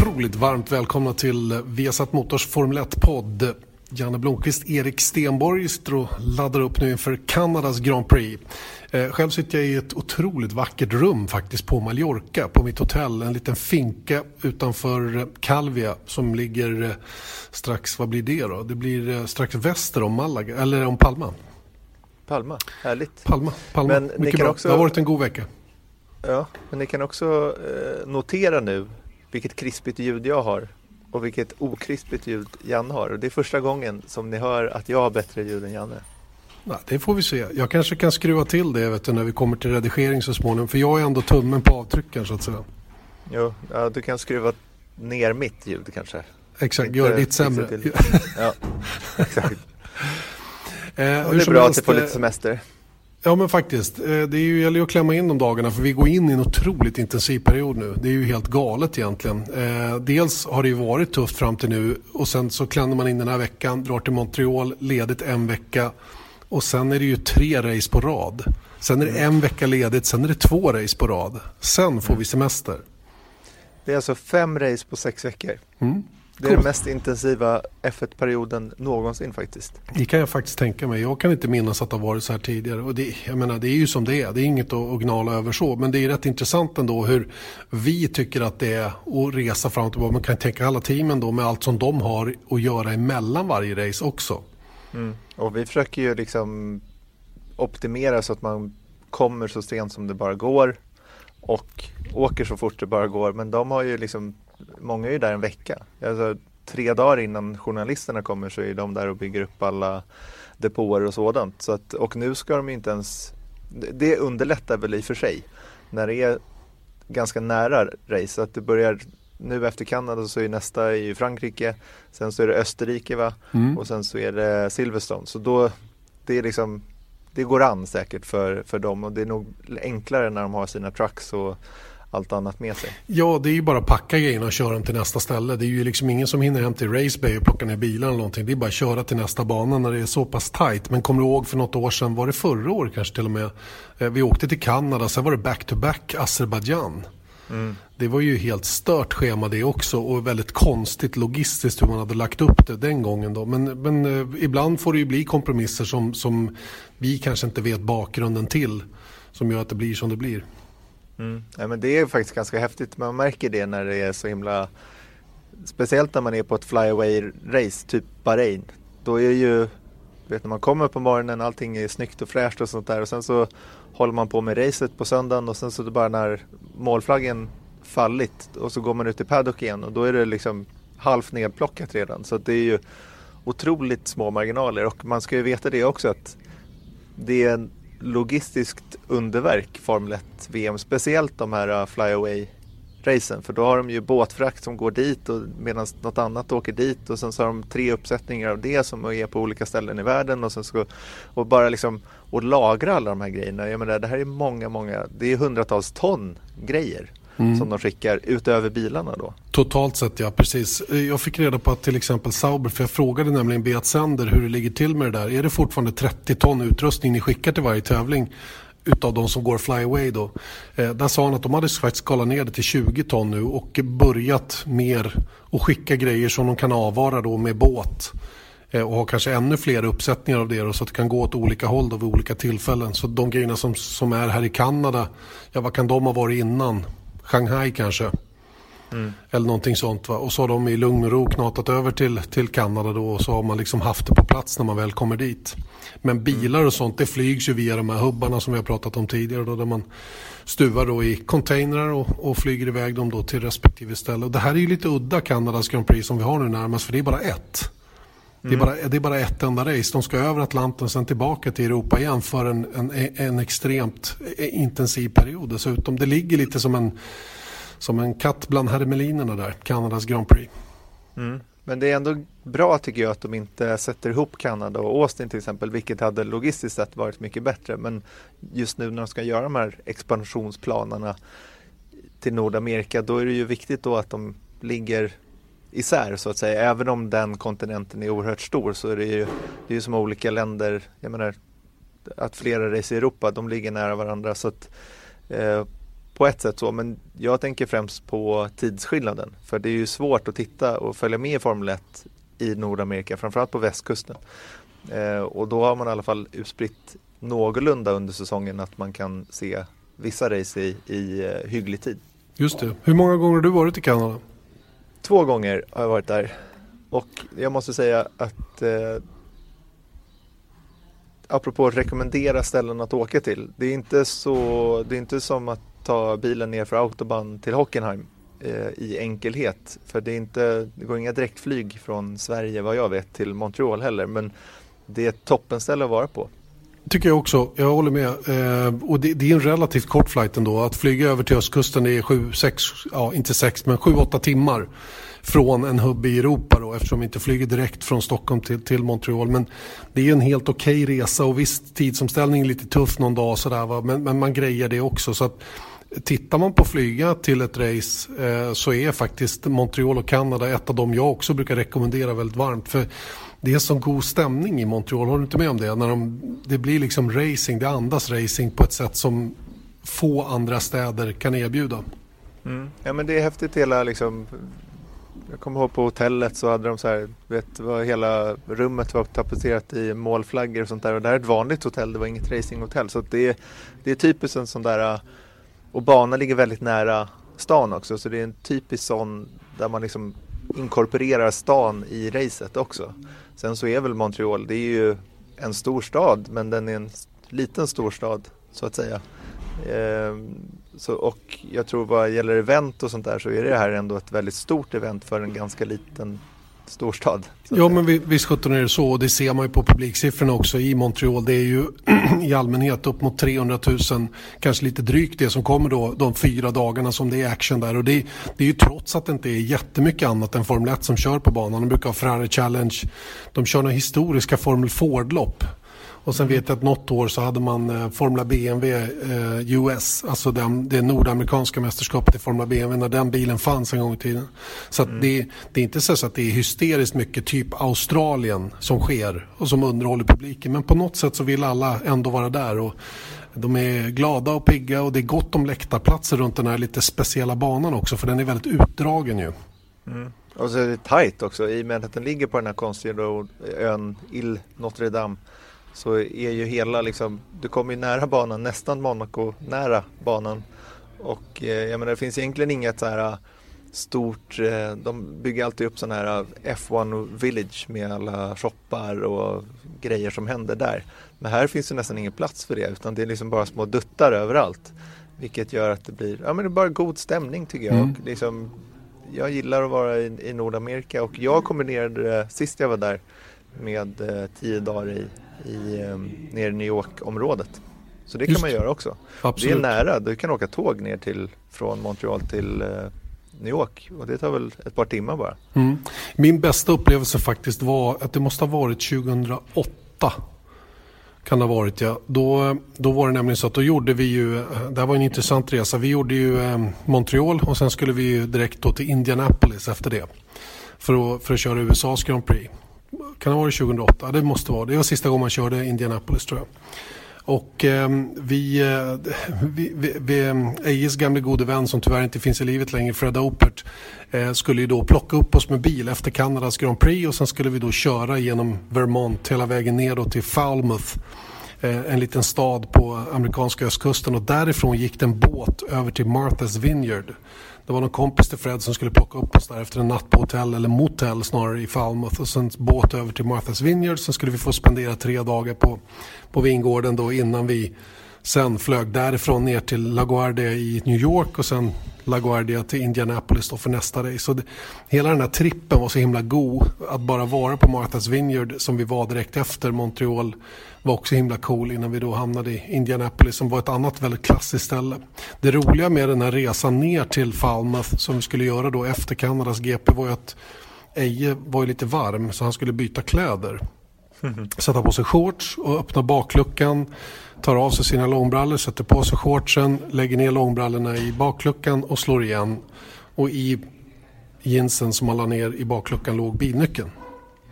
Otroligt varmt välkomna till Viasat Motors Formel 1-podd. Janne Blomqvist, Erik Stenborg sitter och laddar upp nu inför Kanadas Grand Prix. Eh, själv sitter jag i ett otroligt vackert rum faktiskt på Mallorca på mitt hotell. En liten finka utanför Calvia som ligger eh, strax, vad blir det då? Det blir eh, strax väster om Malaga, eller om Palma. Palma, härligt. Palma, Palma. Men mycket bra. också- Det har varit en god vecka. Ja, men ni kan också eh, notera nu vilket krispigt ljud jag har och vilket okrispigt ljud Janne har. Och det är första gången som ni hör att jag har bättre ljud än Janne. Nej, det får vi se. Jag kanske kan skruva till det vet du, när vi kommer till redigering så småningom. För jag är ändå tummen på avtryckaren så att säga. Jo, ja, du kan skruva ner mitt ljud kanske. Exakt, gör ditt fixa sämre. till. Ja, exakt. Eh, det är bra att du får eh, lite semester. Ja men faktiskt. Eh, Det gäller ju att klämma in de dagarna för vi går in i en otroligt intensiv period nu. Det är ju helt galet egentligen. Eh, dels har det ju varit tufft fram till nu och sen så klämmer man in den här veckan, drar till Montreal, ledigt en vecka och sen är det ju tre race på rad. Sen är det en vecka ledigt, sen är det två race på rad. Sen får vi semester. Det är alltså fem race på sex veckor. Mm. Det är den mest intensiva F1-perioden någonsin faktiskt. Det kan jag faktiskt tänka mig. Jag kan inte minnas att det har varit så här tidigare. Och det, jag menar, det är ju som det är. Det är inget att, att gnala över så. Men det är rätt intressant ändå hur vi tycker att det är att resa fram och tillbaka. Man kan tänka alla teamen då med allt som de har att göra emellan varje race också. Mm. Och vi försöker ju liksom optimera så att man kommer så sent som det bara går och åker så fort det bara går. Men de har ju liksom, många är ju där en vecka. Alltså, tre dagar innan journalisterna kommer så är de där och bygger upp alla depåer och sådant. Så att, och nu ska de inte ens, det- underlättar väl i och för sig när det är ganska nära race. Att det börjar nu efter Kanada så är nästa i Frankrike, sen så är det Österrike va? Mm. och sen så är det Silverstone. Så då, det är liksom, det går an säkert för, för dem och det är nog enklare när de har sina trucks och allt annat med sig. Ja, det är ju bara att packa grejerna och köra dem till nästa ställe. Det är ju liksom ingen som hinner hem till Race Bay och plocka ner bilar eller någonting. Det är bara att köra till nästa bana när det är så pass tight. Men kommer du ihåg för något år sedan, var det förra året kanske till och med? Eh, Vi åkte till Kanada, sen var det back-to-back Azerbaijan. Det var ju helt stört schema det också och väldigt konstigt logistiskt hur man hade lagt upp det den gången då. Men, men eh, ibland får det ju bli kompromisser som, som vi kanske inte vet bakgrunden till. Som gör att det blir som det blir. Mm. Ja, men det är faktiskt ganska häftigt. Man märker det när det är så himla Speciellt när man är på ett flyaway-race, typ Bahrain. Då är det ju, vet när man kommer på morgonen, allting är snyggt och fräscht och sånt där. Och sen så håller man på med racet på söndagen och sen så är det bara när målflaggen fallit och så går man ut i paddock igen och då är det liksom halvt nedplockat redan. Så det är ju otroligt små marginaler och man ska ju veta det också att det är en logistiskt underverk Formel 1 VM, speciellt de här äh, flyaway racen för då har de ju båtfrakt som går dit och medan något annat åker dit och sen så har de tre uppsättningar av det som är på olika ställen i världen och sen så och bara liksom och lagra alla de här grejerna. Jag menar det här är många, många, det är hundratals ton grejer som de skickar utöver bilarna då. Totalt sett ja, precis. Eh, Jag fick reda på att till exempel Sauber, för jag frågade nämligen Beat Sender hur det ligger till med det där. Är det fortfarande 30 ton utrustning ni skickar till varje tävling? Utav de som går flyaway då. Eh, där sa han att de hade faktiskt skalat ner det till 20 ton nu och börjat mer och skicka grejer som de kan avvara då med båt. Eh, och ha kanske ännu fler uppsättningar av det då, så att det kan gå åt olika håll då vid olika tillfällen. Så de grejerna som, som är här i Kanada, ja vad kan de ha varit innan? Shanghai kanske? Eller någonting sånt. Va? Och så har de i lugn och ro knatat över till, till Kanada då och så har man liksom haft det på plats när man väl kommer dit. Men bilar och sånt det flygs ju via de här hubbarna som vi har pratat om tidigare då, där man stuvar då i containrar och, och flyger iväg dem då till respektive ställe. Och det här är ju lite udda Kanadas Grand Prix som vi har nu närmast för det är bara ett. Det är, bara, det är bara ett enda race. De ska över Atlanten och sen tillbaka till Europa igen för en, en, en extremt e, intensiv period dessutom. Det ligger lite som en, som en katt bland hermelinerna där, Kanadas Grand Prix. Mm. Men det är ändå bra tycker jag att de inte sätter ihop Kanada och Austin till exempel, vilket hade logistiskt sett varit mycket bättre. Men just nu när de ska göra de här expansionsplanerna till Nordamerika, då är det ju viktigt då att de ligger isär så att säga. Även om den kontinenten är oerhört stor så är det ju, det är ju som olika länder, jag menar att flera race i Europa, de ligger nära varandra. så att eh, på ett sätt så, men jag tänker främst på tidsskillnaden. För det är ju svårt att titta och följa med i Formel 1 i Nordamerika, framförallt på västkusten. Eh, och då har man i alla fall utspritt någorlunda under säsongen att man kan se vissa race i, i eh, hygglig tid. Just det. Hur många gånger har du varit i Kanada? Två gånger har jag varit där. Och jag måste säga att eh, apropå att rekommendera ställen att åka till. Det är inte, så, det är inte som att ta bilen ner för autobahn till Hockenheim eh, i enkelhet. För det, är inte, det går inga direktflyg från Sverige vad jag vet till Montreal heller. Men det är ett toppenställe att vara på. Tycker jag också. Jag håller med. Eh, och det, det, är en relativt kort flight ändå. Att flyga över till östkusten är sju, sex, ja inte sex men sju, åtta timmar från en hubb i Europa då eftersom vi inte flyger direkt från Stockholm till, till Montreal. Men det är en helt okej okay resa och visst tidsomställningen är lite tuff någon dag sådär va? Men, men man grejer det också. Så att, Tittar man på flyga till ett race eh, så är faktiskt Montreal och Kanada ett av dem jag också brukar rekommendera väldigt varmt. För det är så god stämning i Montreal, håller du inte med om det? När de, det blir liksom racing, det andas racing på ett sätt som få andra städer kan erbjuda. Mm. Ja men det är häftigt hela liksom jag kommer ihåg på hotellet så hade de så här, vet vad hela rummet var tapetserat i målflaggor och sånt där och det här är ett vanligt hotell, det var inget racinghotell så det är, det är typiskt en sån där och banan ligger väldigt nära stan också så det är en typisk sån där man liksom inkorporerar stan i racet också. Sen så är väl Montreal, det är ju en stor stad men den är en liten storstad så att säga. Ehm, så, och jag tror vad gäller event och sånt där så är det här ändå ett väldigt stort event för en ganska liten storstad. Ja men visst sjutton är det så och det ser man ju på publiksiffrorna också i Montreal. Det är ju i allmänhet upp mot 300 000, kanske lite drygt det som kommer då de fyra dagarna som det är action där. Och det, det är ju trots att det inte är jättemycket annat än Formel 1 som kör på banan. De brukar ha Ferrari Challenge, de kör några historiska Formel Ford-lopp. Och sen vet jag att något år så hade man eh, Formula BMW eh, US, alltså den, det nordamerikanska mästerskapet i Formula BMW när den bilen fanns en gång i tiden. Så mm. det, det, är inte så att det är hysteriskt mycket typ Australien som sker och som underhåller publiken. Men på något sätt så vill alla ändå vara där. Och de är glada och pigga och det är gott om läktarplatser runt den här lite speciella banan också för den är väldigt utdragen ju. Mm. Och så är det tajt också i och med att den ligger på den här konstiga ön Ile Notre Dame så är ju hela liksom, du kommer ju nära banan, nästan Monaco nära banan. Och eh, jag menar det finns egentligen inget så här stort, eh, de bygger alltid upp sådana här F1 Village med alla shoppar och grejer som händer där. Men här finns det nästan ingen plats för det utan det är liksom bara små duttar överallt. Vilket gör att det blir, ja men det är bara god stämning tycker jag. Mm. Och liksom, jag gillar att vara i, i Nordamerika och jag kombinerade det sist jag var där med eh, tio dagar i i, um, nere i New York-området. Så det kan man göra också. Absolut. Det är nära, du kan åka tåg ner till, från Montreal till uh, New York och det tar väl ett par timmar bara. Mm. Min bästa upplevelse faktiskt var att det måste ha varit 2008 kan det ha varit ja. Då, då var det nämligen så att då gjorde vi ju, det här var en intressant resa. Vi gjorde ju eh, Montreal och sen skulle vi ju direkt då till Indianapolis efter det. För att, för att köra USAs Grand Prix. Kan det ha varit 2008? Det måste vara. Det var sista gången man körde Indianapolis tror jag. Och ehm, eh, vi, vi, vi, vi Ejes gamle gode vän som tyvärr inte finns i livet längre, Fred Opert, eh, skulle ju då plocka upp oss med bil efter Kanadas Grand Prix och sen skulle vi då köra genom Vermont hela vägen ner då till Falmouth. Eh, en liten stad på amerikanska östkusten och därifrån gick det en båt över till Martha's Vineyard det var någon kompis till Fred som skulle plocka upp oss där efter en natt på hotell, eller motell snarare, i Falmouth. Och sen båt över till Martha's Vineyard. Sen skulle vi få spendera tre dagar på, på vingården då innan vi Sen flög därifrån ner till LaGuardia i New York och sen LaGuardia till Indianapolis då för nästa race. Så det, hela den här trippen var så himla god. Att bara vara på Martha's Vineyard som vi var direkt efter Montreal var också himla cool innan vi då hamnade i Indianapolis som var ett annat väldigt klassiskt ställe. Det roliga med den här resan ner till Falmouth som vi skulle göra då efter Kanadas GP var ju att Eje var ju lite varm så han skulle byta kläder. Sätta på sig shorts och öppna bakluckan. Tar av sig sina långbrallor, sätter på sig shortsen, lägger ner långbrallorna i bakluckan och slår igen. Och i jeansen som han la ner i bakluckan låg bilnyckeln.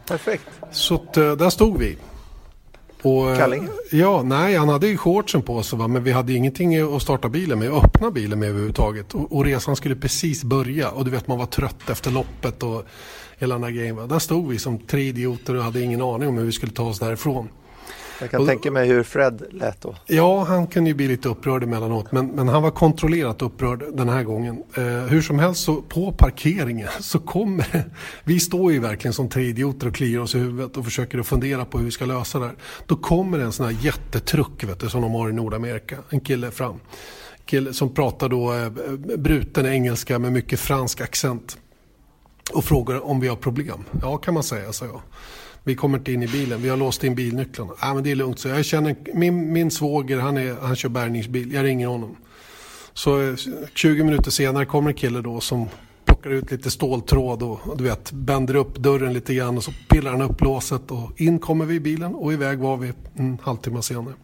Perfekt. Så att, eh, där stod vi. Och, eh, Kalling? Ja, nej han hade ju shortsen på sig va? men vi hade ingenting att starta bilen med, öppna bilen med överhuvudtaget. Och, och resan skulle precis börja och du vet man var trött efter loppet och hela den här grejen. Va? Där stod vi som tre idioter och hade ingen aning om hur vi skulle ta oss därifrån. Jag kan Och- tänka mig hur Fred lät då. Ja, han kunde ju bli lite upprörd emellanåt men, men han var kontrollerat upprörd den här gången. Eh, hur som helst så på parkeringen så kommer Vi står ju verkligen som tre idioter och kliar oss i huvudet och försöker att fundera på hur vi ska lösa det här. Då kommer en sån här jättetruck vet du, som de har i Nordamerika. En kille fram. Kille som pratar då eh, bruten engelska med mycket fransk accent. Och frågar om vi har problem. Ja kan man säga, sa jag. Vi kommer inte in i bilen, vi har låst in bilnycklarna. Ja, men det är lugnt, så jag känner min, min svåger, han, är, han kör bärgningsbil, jag ringer honom. Så eh, 20 minuter senare kommer en kille då som plockar ut lite ståltråd och och du vet, bänder upp dörren lite grann och så pillar han upp låset och in kommer vi i bilen och iväg var vi en halvtimme senare.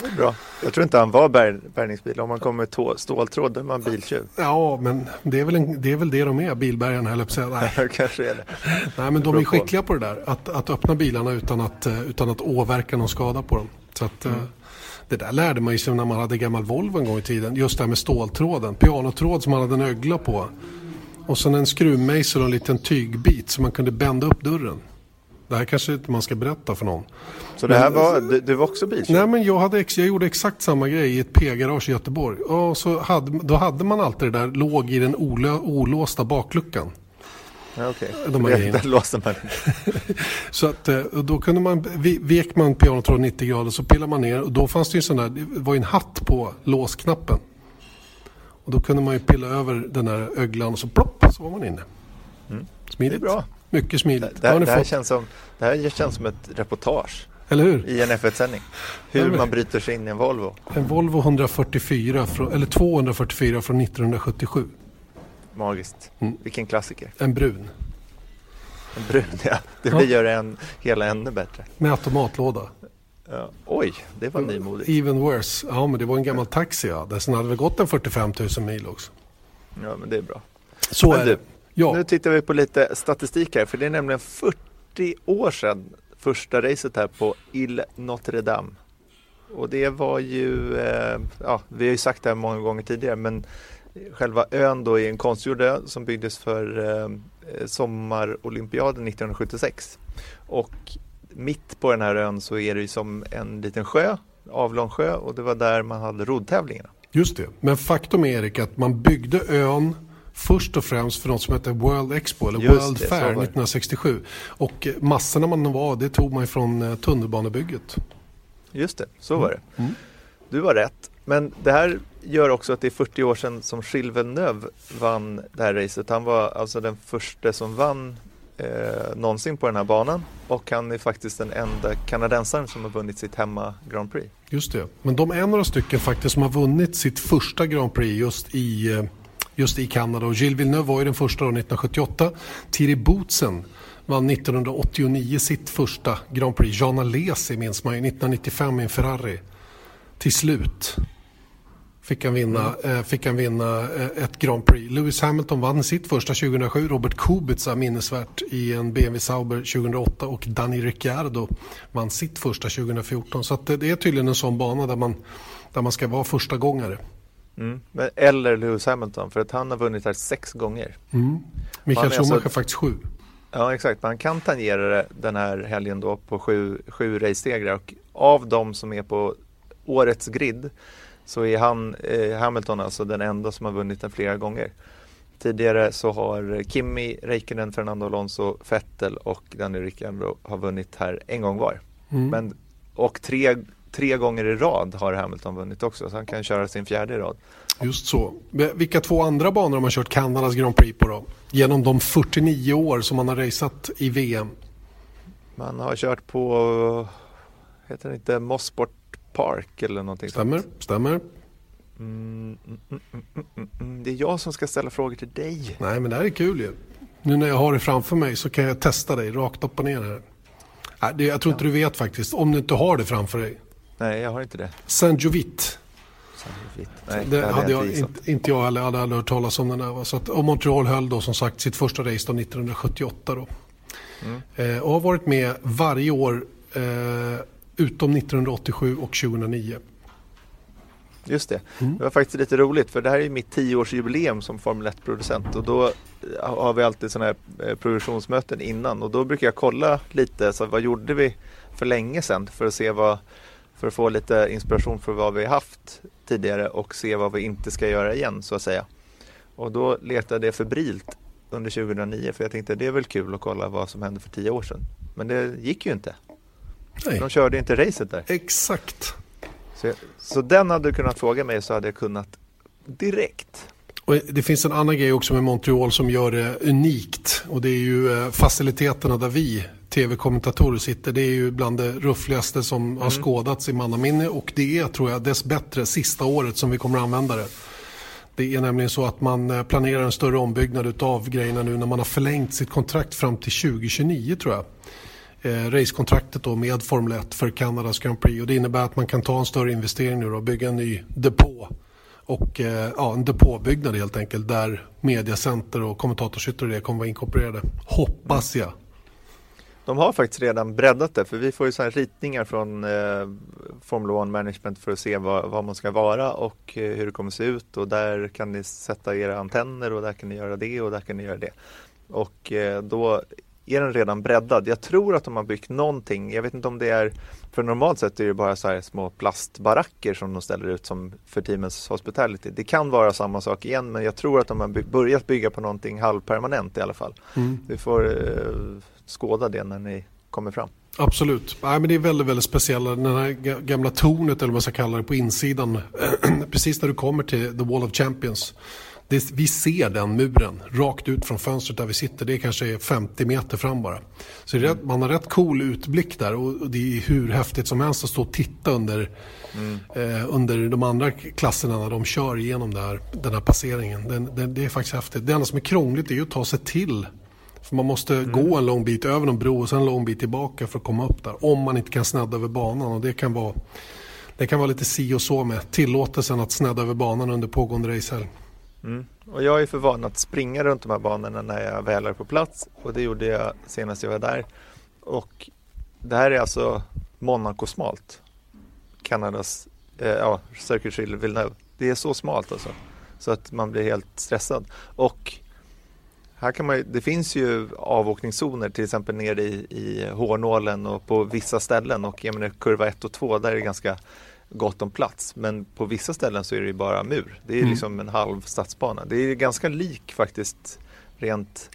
Det är Bra. Jag tror inte han var bär, bärgningsbil. Om man kommer med tå- ståltråd då är man biltjuv. Ja, men det är väl, en, det, är väl det de är, bilbärgarna höll jag på att säga. Kanske är det. Nej, men de är skickliga på det där. Att, att öppna bilarna utan att, eh, utan att åverka någon skada på dem. Så att, eh, Det där lärde man sig när man hade gammal Volvo en gång i tiden. Just det här med ståltråden. Pianotråd som man hade en ögla på. Och sen en skruvmejsel och en liten tygbit så man kunde bända upp dörren. Det här kanske inte man ska berätta för någon. Så det här Men- var, du, du var också biltjuv? Nej men jag, hade, ex- jag gjorde exakt samma grej i ett P-garage i Göteborg. Och så hade, då hade man alltid det där, låg i den olö, olåsta bakluckan. Ja, okej. De här Det-. Där låste man. Så att eh, då kunde man, vek man pianotråd 90 grader så pillade man ner och då fanns det ju sån där, det var ju en hatt på låsknappen. Och då kunde man ju pilla över den där öglan och så plopp så var man inne. Mm. Smidigt. Det är bra. Mycket smidigt. det, här, det, här känns som, det här känns som ett reportage eller hur? i en F1-sändning. Ja, Hur man bryter sig in i en Volvo. En Volvo 144, från, eller 244 från 1977. Magiskt. Mm. Vilken klassiker. En brun. En brun, ja. Det Ja. gör en, hela ännu bättre. Med automatlåda. Ja. Oj, det var nymodigt. Even worse. Ja men det var en gammal taxi ja. Den hade väl gått en 45 000 mil också. Ja, men det är bra. Så Men är du, det. Ja. Nu tittar vi på lite statistik här, för det är nämligen 40 år sedan första racet här på Ile Notre Dame. Och det var ju, eh, ja, vi har ju sagt det här många gånger tidigare, men själva ön då är en konstgjord ö som byggdes för eh, sommarolympiaden 1976. Och mitt på den här ön så är det ju som en liten sjö, avlång sjö och det var där man hade roddtävlingarna. Just det. Men faktum är Erik att man byggde ön först och främst för något som heter World Expo eller Just World det, Fair var det. 1967. Och eh, massorna man var det tog man från eh, tunnelbanebygget. Just det, så var det. Mm. Du var rätt. Men det här gör också att det är 40 år sedan som Gilles Villeneuve vann det här racet. Han var alltså den första som vann eh, någonsin på den här banan och han är faktiskt den enda kanadensaren som har vunnit sitt hemma Grand Prix. Just det. Men de är några stycken faktiskt som har vunnit sitt första Grand Prix just i, eh, just i Kanada. Och Gilles Villeneuve var ju den första då 1978. Thierry Boutsen vann 1989 sitt första Grand Prix. Jean Alesi minns man ju 1995 i en Ferrari. Till slut fick han vinna, eh, fick han vinna eh, ett Grand Prix. Lewis Hamilton vann sitt första 2007. Robert Kubica minnesvärt i en BMW Sauber 2008 och Danny Ricciardo vann sitt första 2014. Så det är tydligen en sån bana där man, där man ska vara första gångare. Mm. Eller Lewis Hamilton för att han har vunnit här sex gånger. Mm. Michael alltså- Schumacher faktiskt sju. Ja exakt, man kan tangera det den här helgen då på sju, sju race-segrar och av de som är på årets grid så är han, eh, Hamilton alltså den enda som har vunnit den flera gånger. Tidigare så har Kimi, Räikkönen, Fernando Alonso, Vettel och Daniel Ricciardo har vunnit här en gång var. Mm. Men, och tre, tre gånger i rad har Hamilton vunnit också, så han kan köra sin fjärde i rad. Just så. Vilka två andra banor har man kört Kanadas Grand Prix på då? Genom de 49 år som man har raceat i VM? Man har kört på, heter det inte Mossport Park eller någonting stämmer, sånt? Stämmer, mm mm, mm, mm, Det är jag som ska ställa frågor till dig. Nej, men det här är kul ju. Nu när jag har det framför mig så kan jag testa dig rakt upp och ner här. Nej, det, jag tror inte du vet faktiskt, om du inte har det framför dig. Nej, jag har inte det. Saint-Jovit. Nej, det hade jag, inte, inte jag heller hade aldrig hört talas om den där. Så att, och Montreal höll då som sagt sitt första race då 1978 då. Mm. Eh, och har varit med varje år eh, utom 1987 och 2009. Just det. Mm. Det var faktiskt lite roligt för det här är mitt tioårsjubileum som Formel 1-producent och då har vi alltid sådana här eh, produktionsmöten innan och då brukar jag kolla lite, så vad gjorde vi för länge sedan för att se vad för att få lite inspiration för vad vi haft tidigare och se vad vi inte ska göra igen så att säga. Och då letade jag febrilt under 2009 för jag tänkte det är väl kul att kolla vad som hände för tio år sedan. Men det gick ju inte. Nej. De körde inte racet där. Exakt. Så, jag, så den hade du kunnat fråga mig så hade jag kunnat direkt. Och det finns en annan grej också med Montreal som gör det unikt och det är ju eh, faciliteterna där vi tv-kommentatorer sitter. Det är ju bland det ruffligaste som mm. har skådats i mannaminne och det är, tror jag, dess bättre sista året som vi kommer att använda det. Det är nämligen så att man eh, planerar en större ombyggnad av grejerna nu när man har förlängt sitt kontrakt fram till 2029 tror jag. Eh, racekontraktet då med Formel 1 för Kanadas Grand Prix och det innebär att man kan ta en större investering nu och bygga en ny depå och eh, ja, en depåbyggnad helt enkelt där mediacenter och kommentatorshytter och det kommer vara inkorporerade. Hoppas jag. De har faktiskt redan breddat det för vi får ju så ritningar från eh, Formula 1 Management för att se vad, vad, man ska vara och eh, hur det kommer se ut och där kan ni sätta era antenner och där kan ni göra det och där kan ni göra det. Och eh, då är den redan breddad. Jag tror att de har byggt någonting. Jag vet inte om det är, för normalt sett är det bara så här små plastbaracker som de ställer ut som för teamens hospitality. Det kan vara samma sak igen men jag tror att de har börjat bygga på någonting halvpermanent i alla fall. Mm. Vi får eh, skåda det när ni kommer fram. Absolut. Nej, men det är väldigt, väldigt speciella. Den här gamla tornet eller vad man ska kalla det på insidan. Precis när du kommer till The Wall of Champions det, vi ser den muren rakt ut från fönstret där vi sitter. Det är kanske 50 meter fram bara. Så rätt, man har rätt cool utblick där och det är hur häftigt som helst att stå och titta under, mm. eh, under de andra klasserna när de kör igenom där, den här passeringen. Den, den, det är faktiskt häftigt. Det enda som är krångligt är att ta sig till för man måste mm. gå en lång bit över någon bro och sen en lång bit tillbaka för att komma upp där. Om man inte kan snedda över banan och det kan vara det kan vara lite si och så med tillåtelsen att snedda över banan under pågående racehelg. Mm. Och jag är för van att springa runt de här banorna när jag väl är på plats och det gjorde jag senast jag var där. Och det här är alltså Monaco smalt. Kanadas, eh, ja, Circuit Villeneuve. Det är så smalt alltså. Så att man blir helt stressad. Och här kan man, det finns ju avåkningszoner till exempel nere i, i hårnålen och på vissa ställen och jag menar kurva 1 och 2 där är det ganska gott om plats. Men på vissa ställen så är det bara mur. Det är mm. liksom en halv stadsbana. Det är ganska lik faktiskt rent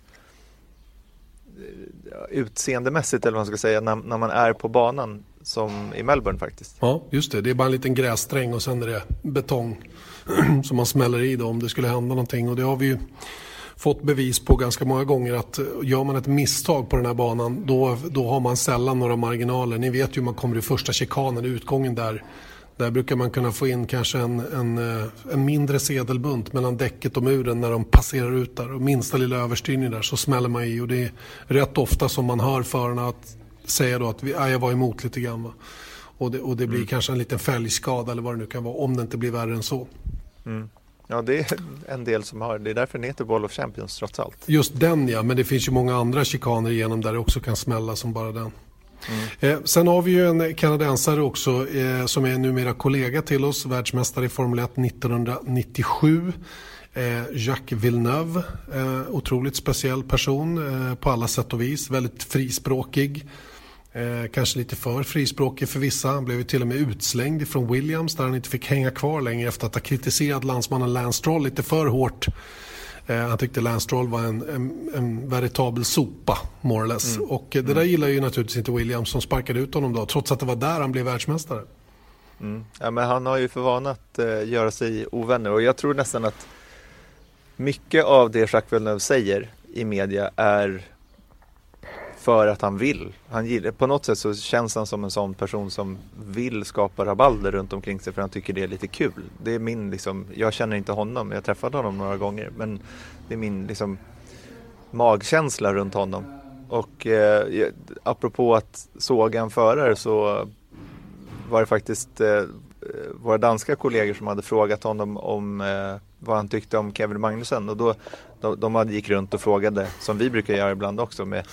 eh, utseendemässigt eller vad man ska säga när, när man är på banan som i Melbourne faktiskt. Ja, just det. Det är bara en liten grässträng och sen är det betong som man smäller i då om det skulle hända någonting. Och det har vi ju fått bevis på ganska många gånger att gör man ett misstag på den här banan då, då har man sällan några marginaler. Ni vet ju hur man kommer i första chikanen, utgången där där brukar man kunna få in kanske en, en, eh, en, mindre sedelbunt mellan däcket och muren när de passerar ut där. Och minsta lilla överstyrning där så smäller man i och det är rätt ofta som man hör förarna att säga då att vi, jag var emot lite grann. Va? Och det, och det blir mm. kanske en liten fälgskada eller vad det nu kan vara om det inte blir värre än så. Mm. Ja, det är en del som har. Det är därför den heter Ball of Champions trots allt. Just den ja, men det finns ju många andra chikaner igenom där det också kan smälla som bara den. Mm. Eh, sen har vi ju en kanadensare också eh, som är numera kollega till oss, världsmästare i Formel 1 1997. Eh, Jacques Villeneuve, otroligt speciell person på alla sätt och vis, väldigt frispråkig. Eh, kanske lite för frispråkig för vissa. Han blev ju till och med utslängd från Williams där han inte fick hänga kvar längre efter att ha kritiserat landsmannen Lance Stroll lite för hårt Eh, han tyckte Lance Stroll var en, en, en veritabel sopa, more or less. Mm. Och det där mm. gillar ju naturligtvis inte Williams som sparkade ut honom då, trots att det var där han blev världsmästare. Mm. Ja, men han har ju för vana att uh, göra sig ovänner och jag tror nästan att mycket av det Jacques Villeneuve säger i media är för att han vill. Han gillar, på något sätt så känns han som en sån person som vill skapa rabalder runt omkring sig för han tycker det är lite kul. Det är min liksom, jag känner inte honom, jag träffade honom några gånger men det är min liksom magkänsla runt honom. Och eh, apropå att såga en förare så var det faktiskt eh, våra danska kollegor som hade frågat honom om eh, vad han tyckte om Kevin Magnussen och då de, de gick runt och frågade som vi brukar göra ibland också med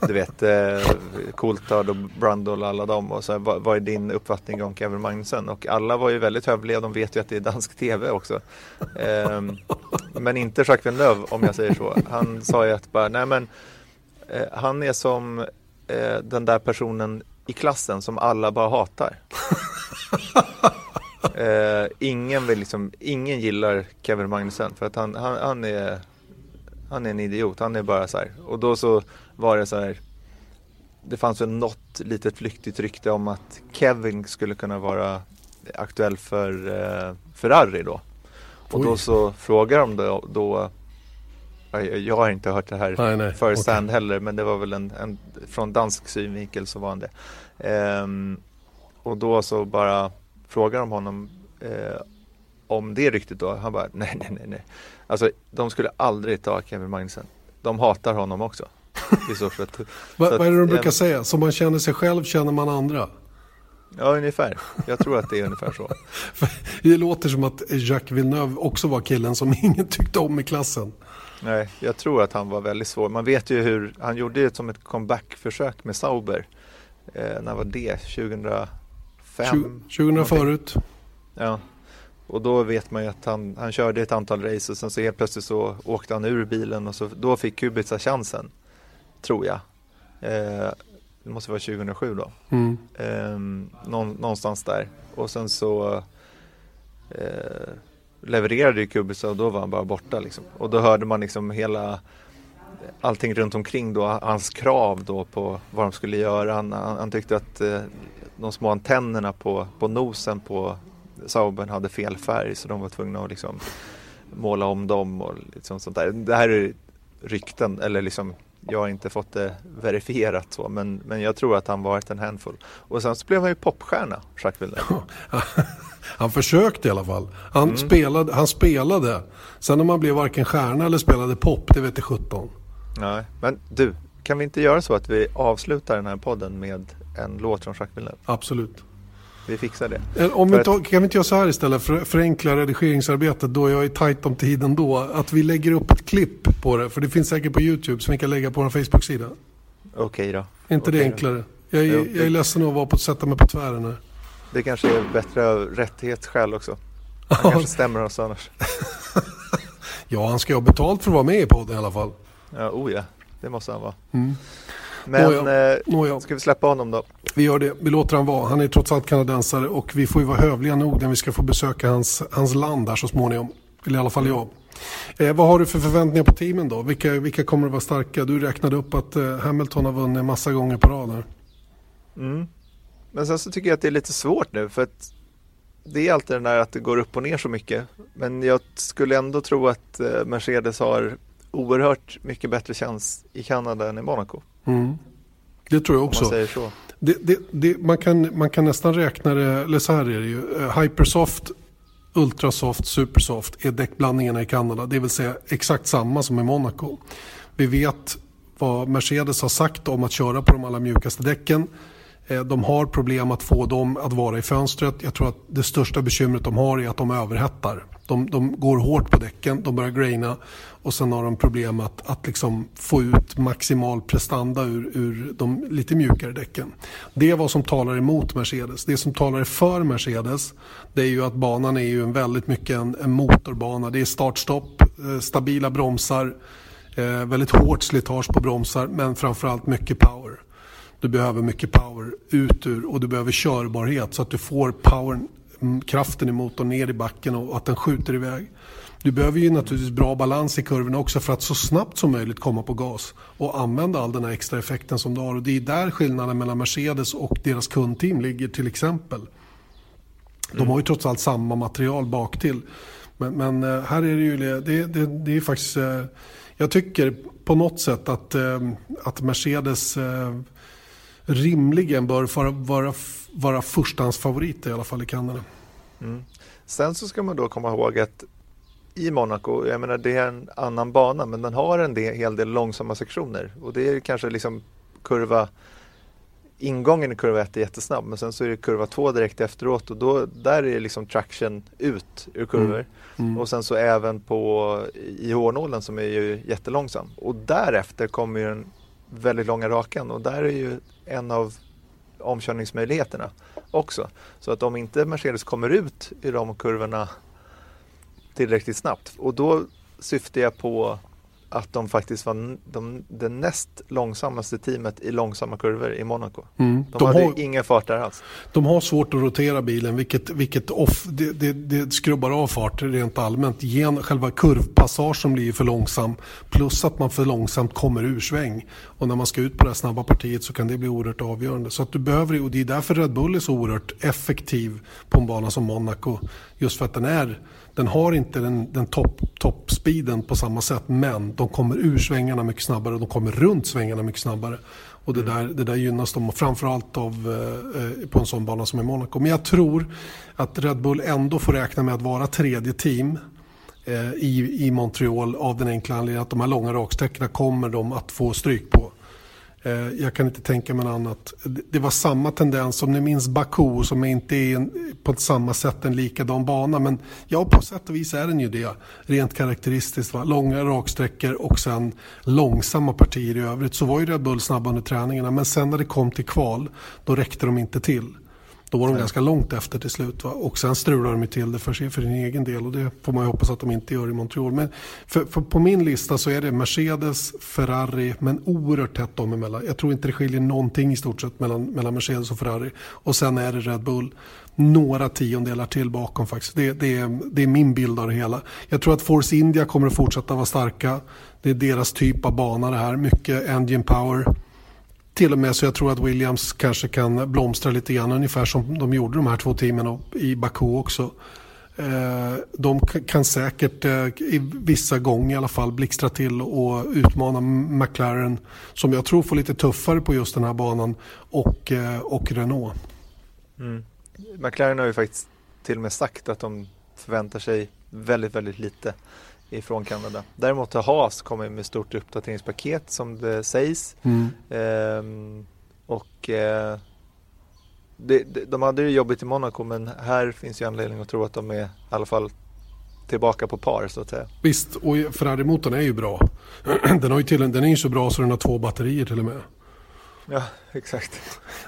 du vet eh, Coulthard och Brundle och alla dem. Och så vad, vad, är din uppfattning om Kevin Magnussen och alla var ju väldigt hövliga de vet ju att det är dansk tv också. Eh, men inte Jacques Villeneuve om jag säger så. Han sa ju att bara nej men eh, han är som eh, den där personen i klassen som alla bara hatar. Uh, ingen, vill liksom, ingen gillar Kevin Magnussen för att han, han, han, är, han är en idiot. Han är bara så här. Och då så var det så här. Det fanns väl något litet flyktigt rykte om att Kevin skulle kunna vara aktuell för uh, Ferrari då. Och Oj. då så frågar de då, då jag har inte hört det här nej, okay. heller men det var väl en, en, från dansk synvinkel så var han det. Um, och då så bara frågar de honom eh, om det ryktet då. Han bara nej, nej, nej, nej. Alltså de skulle aldrig ta Kevin Magnussen. De hatar honom också. I så att, vad, vad är det de brukar en... säga? Som man känner sig själv känner man andra? Ja, ungefär. Jag tror att det är ungefär så. det låter som att Jacques Villeneuve också var killen som ingen tyckte om i klassen. Nej, jag tror att han var väldigt svår. Man vet ju hur, han gjorde det som ett comeback-försök med Sauber. Eh, när var det? 2000? 20, 2000 förut. Ja. Och då vet man ju att han, han körde ett antal race och sen så helt plötsligt så åkte han ur bilen och så, då fick Kubica chansen. Tror jag. Eh, det måste vara 2007 då. Mm. Eh, någon, någonstans där. Och sen så eh, levererade ju Kubica och då var han bara borta liksom. Och då hörde man liksom hela allting runt omkring då, hans krav då på vad de skulle göra. Han, han, han tyckte att eh, de små antennerna på, på nosen på Saubern hade fel färg så de var tvungna att liksom måla om dem och liksom sånt där. Det här är rykten, eller liksom jag har inte fått det verifierat så, men, men jag tror att han varit en handfull. Och sen så blev han ju popstjärna, Jacques Villeneuve. han försökte i alla fall. Han, mm. spelade, han spelade. Sen om han blev varken stjärna eller spelade pop, det vet jag 17. Nej, men du, kan vi inte göra så att vi avslutar den här podden med en låt från Jacques Villeneuve? Absolut. Vi fixar det. Eh, om vi tar, kan vi inte göra så här istället för förenkla redigeringsarbetet då jag är tajt om tiden då. Att vi lägger upp ett klipp på det. För det finns säkert på YouTube som vi kan lägga på vår Facebook-sida. Okej okay då. Är inte okay det enklare? Jag är, jo, jag är ledsen att vara på att sätta mig på tvären här. Det kanske är bättre av rättighetsskäl också. Han kanske stämmer oss annars. ja, han ska ju ha betalt för att vara med i podden i alla fall. Ja, oh ja. Det måste han vara. Mm. Men Nåja. Eh, Nåja. ska vi släppa honom då? Vi gör det. Vi låter han vara. Han är trots allt kanadensare och vi får ju vara hövliga nog när vi ska få besöka hans, hans land där så småningom. Eller i alla fall jag. Eh, vad har du för förväntningar på teamen då? Vilka, vilka kommer att vara starka? Du räknade upp att eh, Hamilton har vunnit massa gånger på rad här. Mm. Men sen så tycker jag att det är lite svårt nu för att det är alltid den där att det går upp och ner så mycket. Men jag skulle ändå tro att eh, Mercedes har oerhört mycket bättre chans i Kanada än i Monaco. Mm. Det tror jag också. Om man säger så. Det, det, det, man, kan, man kan nästan räkna det, eller så här är det ju. Eh, Hypersoft, Ultrasoft, Supersoft är däckblandningarna i Kanada. Det vill säga exakt samma som i Monaco. Vi vet vad Mercedes har sagt om att köra på de allra mjukaste däcken. Eh, de har problem att få dem att vara i fönstret. Jag tror att det största bekymret de har är att de överhettar. De, de går hårt på däcken, de börjar graina och sen har de problem att, att liksom få ut maximal prestanda ur, ur de lite mjukare däcken. Det är vad som talar emot Mercedes. Det som talar för Mercedes det är ju att banan är ju en väldigt mycket en, en motorbana. Det är startstopp, eh, stabila bromsar, eh, väldigt hårt slitage på bromsar men framförallt mycket power. Du behöver mycket power ut ur och du behöver körbarhet så att du får power, mm, kraften i motorn ner i backen och att den skjuter iväg. Du behöver ju naturligtvis bra balans i kurvorna också för att så snabbt som möjligt komma på gas och använda all den här extra effekten som du har. Och det är där skillnaden mellan Mercedes och deras kundteam ligger till exempel. De har ju trots allt samma material bak till. Men, men eh, här är det ju, det, det, det är faktiskt, eh, jag tycker på något sätt att, eh, att Mercedes rimligen bör vara, vara, vara förstahandsfavorit i alla fall i Kanada. Mm. Sen så ska man då komma ihåg att i Monaco, jag menar det är en annan bana men den har en del, hel del långsamma sektioner och det är kanske liksom kurva ingången i kurva 1 är jättesnabb men sen så är det kurva 2 direkt efteråt och då, där är liksom traction ut ur kurvor. Mm. Mm. Och sen så även på i hårnålen som är ju jättelångsam. Och därefter kommer ju den väldigt långa rakan och där är ju en av omkörningsmöjligheterna också. Så att om inte Mercedes kommer ut i de kurvorna tillräckligt snabbt och då syftar jag på att de faktiskt var de, det näst långsammaste teamet i långsamma kurvor i Monaco. Mm. De, de, hade har, ingen fart där alls. De har svårt att rotera bilen vilket, vilket off, det, det, det skrubbar av fart rent allmänt. Gen, själva kurvpassagen blir för långsam plus att man för långsamt kommer ur sväng. Och när man ska ut på det här snabba partiet så kan det bli oerhört avgörande. Så att du behöver, och det är därför Red Bull är så oerhört effektiv på en bana som Monaco. Just för att den är den har inte den, den topp top på samma sätt men de kommer ur svängarna mycket snabbare och de kommer runt svängarna mycket snabbare. Och det där, det där gynnas de framförallt av eh, på en sån bana som i Monaco. Men jag tror att Red Bull ändå får räkna med att vara tredje team eh, i, i Montreal av den enkla anledningen att de här långa raksträckorna kommer de att få stryk på. Eh, jag kan inte tänka mig något annat. Det var samma tendens, om ni minns Baku som inte är en, på samma sätt en likadan bana. Men ja, på sätt och vis är den ju det. Rent karaktäristiskt. Va? Långa raksträckor och sen långsamma partier i övrigt. Så var ju Red Bull snabba under träningarna. Men sen när det kom till kval, då räckte de inte till. Då var de Nej. ganska långt efter till slut. Va? Och sen strulade de till det för, sig, för sin egen del och det får man ju hoppas att de inte gör i Montreal. Men för, för på min lista så är det Mercedes, Ferrari men oerhört tätt dem emellan. Jag tror inte det skiljer någonting i stort sett mellan, mellan Mercedes och Ferrari. Och sen är det Red Bull. Några tiondelar till bakom faktiskt. Det, det, är, det är min bild av det hela. Jag tror att Force India kommer att fortsätta vara starka. Det är deras typ av bana det här. Mycket engine power till och med så jag tror att Williams kanske kan blomstra lite grann ungefär som de gjorde de här två teamen i Baku också. Eh, de kan säkert eh, i vissa gånger i alla fall blixtra till och utmana McLaren som jag tror får lite tuffare på just den här banan och, eh, och Renault. Mm. McLaren har ju faktiskt till och med sagt att de förväntar sig väldigt, väldigt lite ifrån Kanada. Däremot har Haas kommit med stort uppdateringspaket som det sägs. Mm. Ehm, och eh, det, de hade det jobbigt i Monaco men här finns ju anledning att tro att de är i alla fall tillbaka på par så att säga. Visst, och Ferrari-motorn är ju bra. Den, har ju till, den är ju så bra så den har två batterier till och med. Ja, exakt.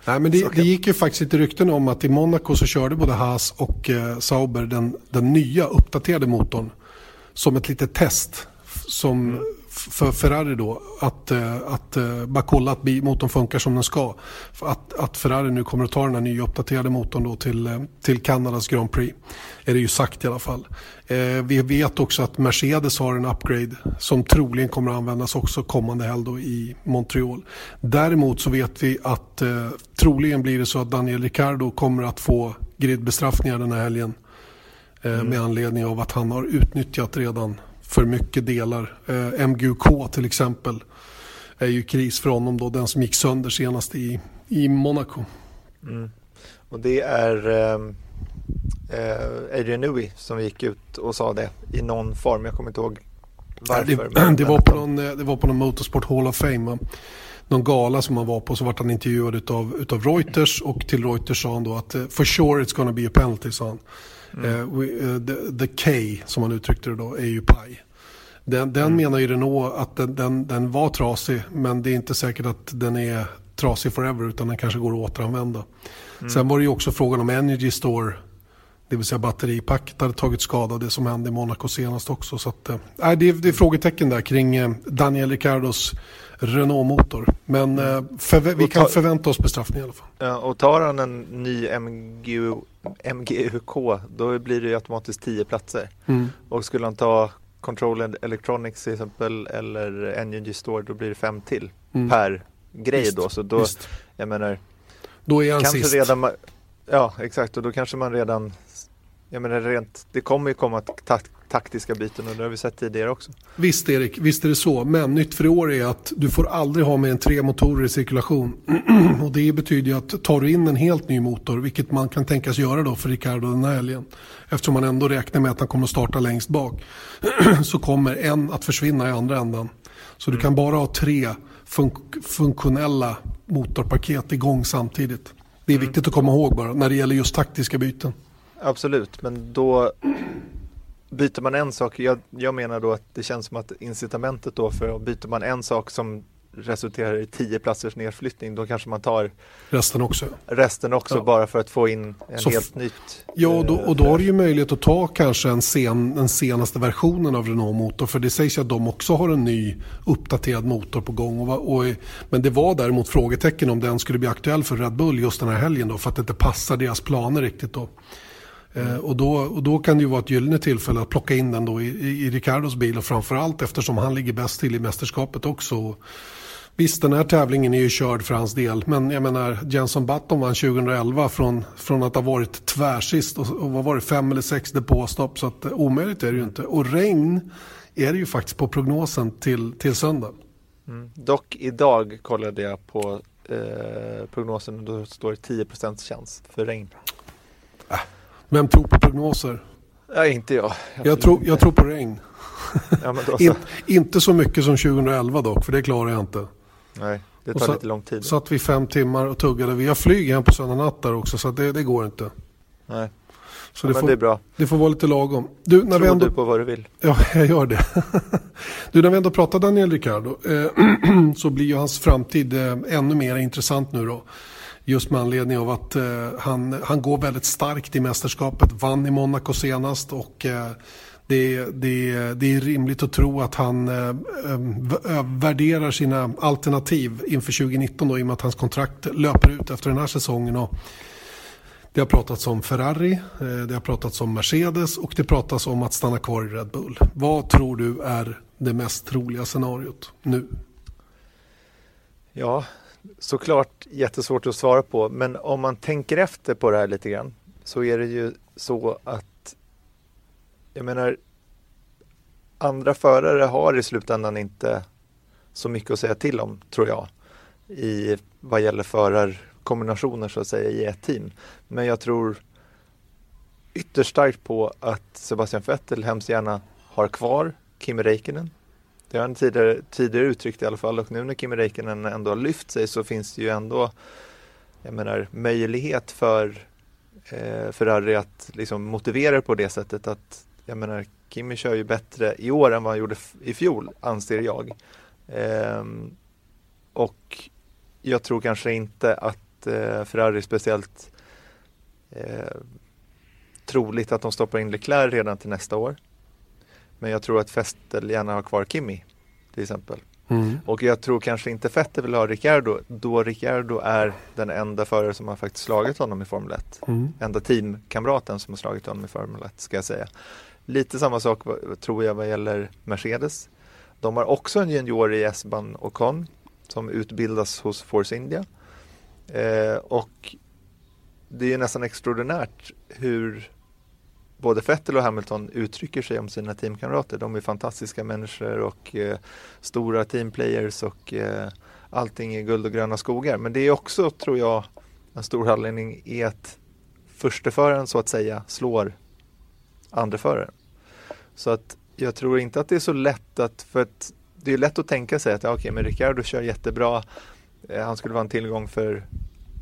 Nej, men det, det, gick ju faktiskt lite rykten om att i Monaco så körde både Haas och eh, Sauber den, den nya uppdaterade motorn som ett litet test som för Ferrari då att, eh, att eh, bara kolla att motorn funkar som den ska. Att, att Ferrari nu kommer att ta den här nya uppdaterade motorn då till, eh, till Kanadas Grand Prix. Är det ju sagt i alla fall. vi vet också att Mercedes har en upgrade som troligen kommer att användas också kommande helg då i Montreal. Däremot så vet vi att troligen blir det så att Daniel Ricciardo kommer att få gridbestraffningar den här helgen mm. med anledning av att han har utnyttjat redan för mycket delar. Eh, MGUK till exempel är ju kris för honom då, den som gick sönder senast i, i Monaco. Mm. Och det är ehm, eh, Adrian Newey som gick ut och sa det i någon form. Jag kommer inte ihåg varför. Det, men, det, var, på någon, eh, det var på någon Motorsport Hall of Fame. Va? Någon gala som han var på så vart han intervjuad utav, utav Reuters och till Reuters sa han då att for sure it's gonna be a penalty sa han. Mm. Uh, the, the, K, som han uttryckte det då, är ju paj. Den, den mm. menar ju Renault att den, den, den, var trasig, men det är inte säkert att den är trasig forever, utan den kanske går att återanvända. Mm. Sen var det ju också frågan om Energy Store, det vill säga batteripacket, hade tagit skada, det som hände i Monaco senast också. Så att, äh, det, är, det är frågetecken där kring Daniel Ricardos Renault-motor. Men äh, för, vi kan förvänta oss bestraffning i alla fall. Ja, och tar han en ny MGU MGUK, då blir det ju automatiskt 10 platser. Mm. Och skulle han ta Control Electronics till exempel eller Energy Store då blir det fem till mm. per grej Visst. då. Så då, Visst. jag menar, då är han sist. redan Ja, exakt och då kanske man redan jag menar rent, det kommer ju komma tak taktiska byten och det har vi sett tidigare också. Visst Erik, visst är det så. Men nytt för i år är att du får aldrig ha mer än tre motorer i cirkulation. och det betyder ju att tar du in en helt ny motor, vilket man kan tänkas göra då för Ricardo den här helgen. Eftersom man ändå räknar med att han kommer starta längst bak. så kommer en att försvinna i andra änden. Så du kan bara ha tre funk funktionella motorpaket igång samtidigt. Det är mm. viktigt att komma ihåg bara när det gäller just taktiska byten. Absolut, men då byter man en sak. Jag, jag menar då att det känns som att incitamentet då för att byter man en sak som resulterar i tio platsers nedflyttning, då kanske man tar resten också. Resten också ja. bara för att få in en Så helt nytt. Ja, och då, och då har du ju möjlighet att ta kanske en sen, den senaste versionen av Renault motor. För det sägs ju att de också har en ny uppdaterad motor på gång. Och, och, men det var däremot frågetecken om den skulle bli aktuell för Red Bull just den här helgen då, för att det inte passar deras planer riktigt då. Eh, och, då, och då kan det ju vara ett gyllene tillfälle att plocka in den då i, i, i Ricardos bil och framförallt eftersom han ligger bäst till i mästerskapet också. Visst, den här tävlingen är ju körd för hans del, men jag menar Jenson Button vann 2011 från, från att ha varit tvärsist och, och vad var det, fem eller sex depåstopp, så att, eh, omöjligt är det ju inte. Och regn är det ju faktiskt på prognosen till, till söndag. Mm. Dock idag kollade jag på eh, prognosen och då står det 10% chans för regn. Äh. Vem tror på prognoser? Ja, inte jag. Jag, jag tror, jag tror på regn. Ja, In, inte så mycket som 2011 dock, för det klarar jag inte. Nej, det tar lite lång tid. Satt vi fem timmar och tuggade. Vi har flyg hem på söndag natt där också, så det, det går inte. Nej. Så det, ja, får, det är bra. Det får vara lite lagom. Du, när Tror vi ändå... du på vad du vill. Ja, jag gör det. du, när vi ändå pratar Daniel Ricciardo eh, så blir ju hans framtid eh, ännu mer intressant nu då. Just med anledning av att eh, han, han går väldigt starkt i mästerskapet. Vann i Monaco senast och eh, det, det, det är rimligt att tro att han eh, eh, eh värderar sina alternativ inför 2019 då, i och med att hans kontrakt löper ut efter den här säsongen. Och det har pratats om Ferrari, eh, det har pratats om Mercedes och det pratas om att stanna kvar i Red Bull. Vad tror du är det mest troliga scenariot nu? Ja, såklart jättesvårt att svara på, men om man tänker efter på det här lite grann så är det ju så att jag menar andra förare har i slutändan inte så mycket att säga till om, tror jag, i vad gäller förarkombinationer så att säga i ett team. Men jag tror ytterst starkt på att Sebastian Vettel hemskt gärna har kvar Kimi Räikkönen det har han tidigare, tidigare uttryckt i alla fall och nu när Kimi Räikkönen ändå har lyft sig så finns det ju ändå jag menar, möjlighet för eh, Ferrari att liksom motivera på det sättet att jag menar Kimi kör ju bättre i år än vad han gjorde i fjol anser jag. Eh, och jag tror kanske inte att eh, Ferrari är speciellt eh, troligt att de stoppar in Leclerc redan till nästa år. Men jag tror att Vettel gärna har kvar Kimi till exempel. Mm. Och jag tror kanske inte Vettel vill ha Ricciardo då Ricciardo är den enda förare som har faktiskt slagit honom i Formel 1. Mm. Enda teamkamraten som har slagit honom i Formel 1 ska jag säga. Lite samma sak tror jag vad gäller Mercedes. De har också en junior i Esban Ocon som utbildas hos Force India. Eh, och det är nästan extraordinärt hur både Vettel och Hamilton uttrycker sig om sina teamkamrater. De är fantastiska människor och eh, stora teamplayers och eh, allting är guld och gröna skogar. Men det är också, tror jag, en stor anledning är att försteföraren så att säga slår andreföraren. Så att jag tror inte att det är så lätt att, för att det är lätt att tänka sig att ja, okej, okay, men Ricardo kör jättebra. Eh, han skulle vara en tillgång för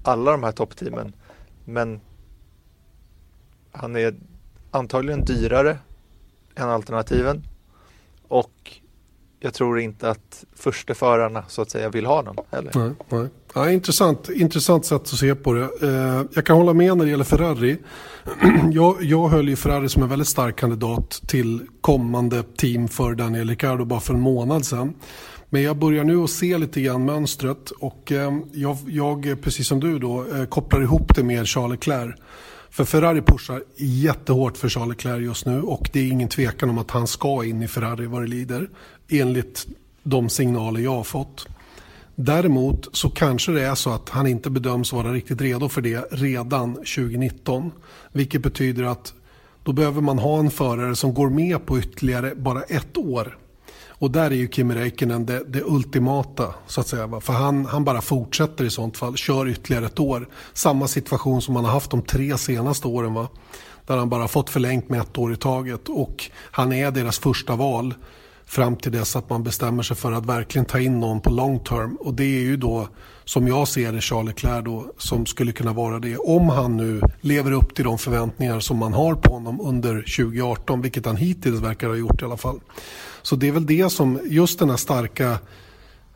alla de här toppteamen. Men han är antagligen dyrare än alternativen. Och jag tror inte att försteförarna så att säga vill ha den heller. Nej, nej. Ja, intressant, intressant sätt att se på det. Eh, jag kan hålla med när det gäller Ferrari. jag, jag höll ju Ferrari som en väldigt stark kandidat till kommande team för Daniel Ricciardo bara för en månad sedan. Men jag börjar nu att se lite grann mönstret och eh, jag, jag, precis som du då, eh, kopplar ihop det med Charles Leclerc. För Ferrari pushar jättehårt för Charles Leclerc just nu och det är ingen tvekan om att han ska in i Ferrari vad det lider. Enligt de signaler jag har fått. Däremot så kanske det är så att han inte bedöms vara riktigt redo för det redan 2019. Vilket betyder att då behöver man ha en förare som går med på ytterligare bara ett år. Och där är ju Kimi Räikkönen det, det, ultimata så att säga. För han, han bara fortsätter i sånt fall, kör ytterligare ett år. Samma situation som han har haft de tre senaste åren. Va? Där han bara fått förlängt med ett år i taget. Och han är deras första val fram till dess att man bestämmer sig för att verkligen ta in någon på long term. Och det är ju då, som jag ser det, Charles Leclerc då, som skulle kunna vara det. Om han nu lever upp till de förväntningar som man har på honom under 2018, vilket han hittills verkar ha gjort i alla fall. Så det är väl det som, just den här starka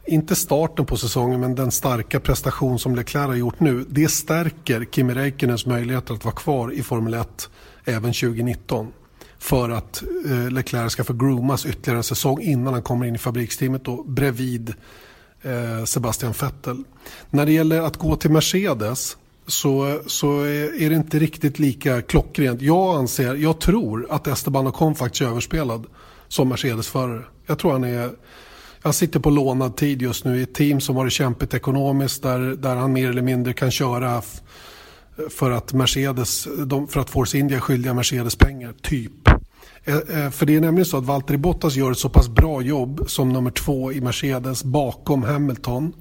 inte starten på säsongen men den starka prestation som Leclerc har gjort nu. Det stärker Kimi Räikkönens möjligheter att vara kvar i Formel 1 även 2019 för att eh, Leclerc ska få groomas ytterligare en säsong innan han kommer in i fabriksteamet då, bredvid eh, Sebastian Vettel. När det gäller att gå till Mercedes så, så är det inte riktigt lika klockrent. Jag anser, jag tror att Esteban Ocon faktiskt är överspelad som Mercedes-förare. Jag tror han är han sitter på lånad tid just nu i ett team som har det kämpigt ekonomiskt där, där han mer eller mindre kan köra för att Mercedes, de, för att Force India är skyldiga Mercedes pengar, typ. Eh, eh, för det är nämligen så att Valtteri Bottas gör ett så pass bra jobb som nummer två i Mercedes bakom Hamilton.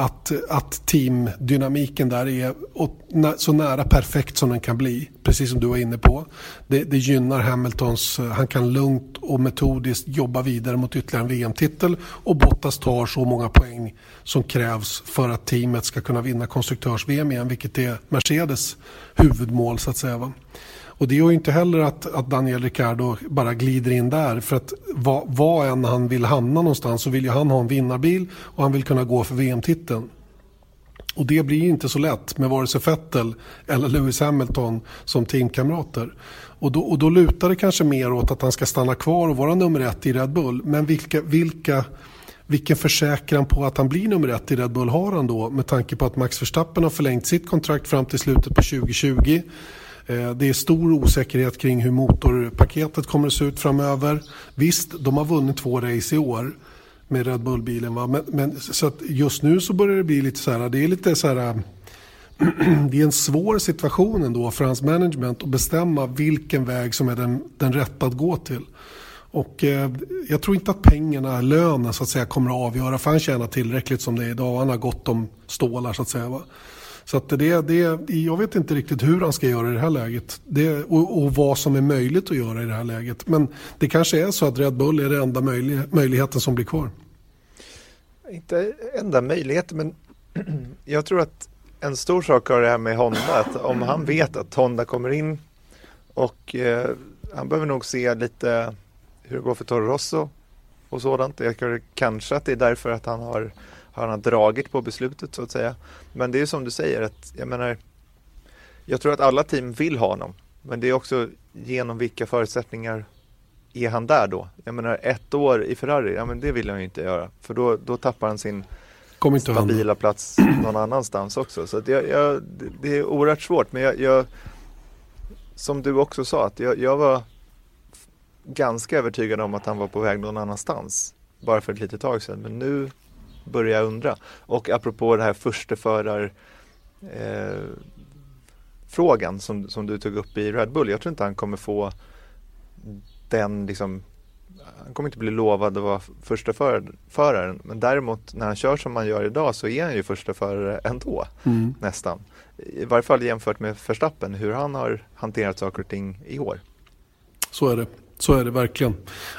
Att, att teamdynamiken där är så nära perfekt som den kan bli. Precis som du var inne på. Det, det gynnar Hamiltons, eh, han kan lugnt och metodiskt jobba vidare mot ytterligare en VM-titel. Och Bottas tar så många poäng som krävs för att teamet ska kunna vinna konstruktörs-VM igen. Vilket är Mercedes huvudmål så att säga. Va? Och det gör ju inte heller att, att Daniel Ricciardo bara glider in där. För att vad, vad än han vill hamna någonstans så vill ju han ha en vinnarbil och han vill kunna gå för VM-titeln. Och det blir inte så lätt med vare sig Vettel eller Lewis Hamilton som teamkamrater. Och då, och då lutar det kanske mer åt att han ska stanna kvar och vara nummer ett i Red Bull. Men vilka, vilka, vilken försäkran på att han blir nummer ett i Red Bull har han då med tanke på att Max Verstappen har förlängt sitt kontrakt fram till slutet på 2020. Eh, det är stor osäkerhet kring hur motorpaketet kommer att se ut framöver. Visst, de har vunnit två race i år med Red Bull-bilen. Men, men, så att just nu så börjar det bli lite så här, det är lite så här, eh, det är en svår situation ändå för hans management att bestämma vilken väg som är den, den rätta att gå till. Och eh, jag tror inte att pengarna, lönen så att säga kommer att avgöra för han tjänar tillräckligt som det är idag. Han har gott om stålar så att säga. Va? Så att det, det, jag vet inte riktigt hur han ska göra i det här läget. Det, och, och, vad som är möjligt att göra i det här läget. Men det kanske är så att Red Bull är den enda möjlig, möjligheten som blir kvar. Inte enda möjligheten, men jag tror att en stor sak har det här med Honda. Att om han vet att Honda kommer in och eh, han behöver nog se lite hur det går för Toro Rosso och sådant. Jag tror kanske att det är därför att han har har han dragit på beslutet så att säga. Men det är som du säger att jag menar Jag tror att alla team vill ha honom. Men det är också genom vilka förutsättningar är han där då? Jag menar ett år i Ferrari, ja men det vill han ju inte göra. För då, då tappar han sin stabila plats någon annanstans också. Så jag, jag, det är oerhört svårt. Men jag, jag som du också sa, att jag, jag var ganska övertygad om att han var på väg någon annanstans. Bara för ett litet tag sedan. Men nu börjar jag undra. Och apropå det här försteförar eh, frågan som, som du tog upp i Red Bull. Jag tror inte han kommer få den liksom han kommer inte bli lovad att vara första föraren. Men däremot när han kör som man gör idag så är han ju första förare ändå. Mm. Nästan. I varje fall jämfört med Verstappen, hur han har hanterat saker och ting i år. Så är det. Så är det verkligen.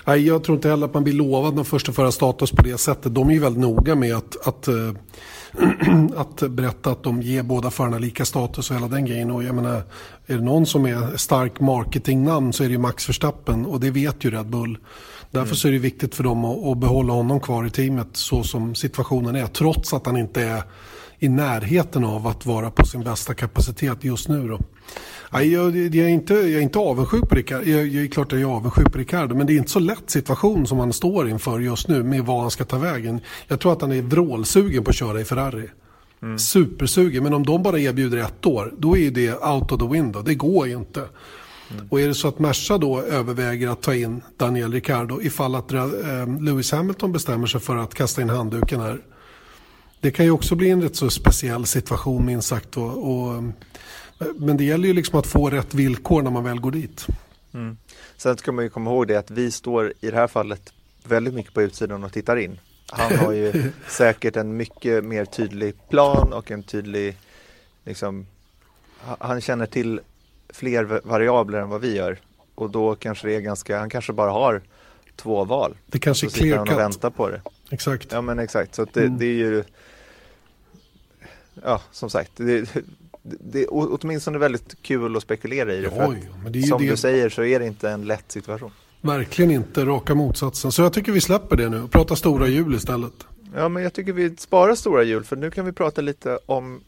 Nej, jag tror inte heller att man blir lovad någon första förra status på det sättet. De är ju väldigt noga med att, att, eh, att berätta att de ger båda förarna lika status och hela den grejen. Och jag menar, är det någon som är stark marketingnamn så är det ju Max Verstappen och det vet ju Red Bull. Därför mm. så är det viktigt för dem att, att behålla honom kvar i teamet så som situationen är. Trots att han inte är i närheten av att vara på sin bästa kapacitet just nu. Då. Nej, jag, jag, är inte, jag är inte avundsjuk på Ricardo. Jag, jag är klart att jag är avundsjuk på Ricardo. Men det är inte så lätt situation som han står inför just nu med vad han ska ta vägen. Jag tror att han är vrålsugen på att köra i Ferrari. Mm. Supersugen. Men om de bara erbjuder ett år, då är det out of the window. Det går ju inte. Mm. Och är det så att Merca då överväger att ta in Daniel Ricardo ifall att eh, Lewis Hamilton bestämmer sig för att kasta in handduken här det kan ju också bli en rätt så speciell situation minst sagt. Och, och, men det gäller ju liksom att få rätt villkor när man väl går dit. Mm. Sen ska man ju komma ihåg det att vi står i det här fallet väldigt mycket på utsidan och tittar in. Han har ju säkert en mycket mer tydlig plan och en tydlig, liksom, han känner till fler variabler än vad vi gör. Och då kanske det är ganska, han kanske bara har två val. Det kanske är clear cut. och väntar på det. Exakt. Ja men exakt, så det, mm. det är ju Ja, som sagt, det, det är åtminstone väldigt kul att spekulera i det. För Oj, men det är som det... du säger så är det inte en lätt situation. Verkligen inte, raka motsatsen. Så jag tycker vi släpper det nu och pratar stora hjul istället. Ja, men jag tycker vi sparar stora hjul för nu kan vi prata lite om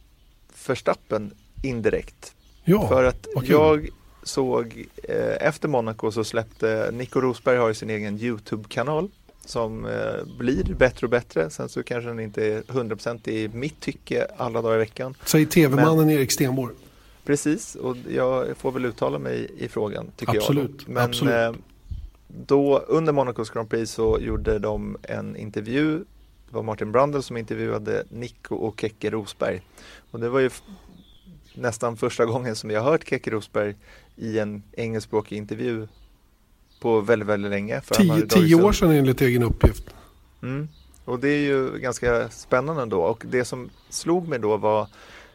Förstappen indirekt. Ja, För att jag såg eh, efter Monaco så släppte Nico Rosberg har ju sin egen Youtube-kanal som eh, blir bättre och bättre. Sen så kanske den inte är 100% i mitt tycke alla dagar i veckan. Säg tv-mannen Erik Stenborg. Precis, och jag får väl uttala mig i frågan tycker absolut, jag. Men absolut. Eh, då under Monacos Grand Prix så gjorde de en intervju. Det var Martin Brundle som intervjuade Nico och Keke Rosberg. Och det var ju nästan första gången som jag hört Keke Rosberg i en engelskspråkig intervju på väldigt, väldigt länge. För tio, tio år sedan enligt egen uppgift. Mm. Och det är ju ganska spännande ändå. Och det som slog mig då var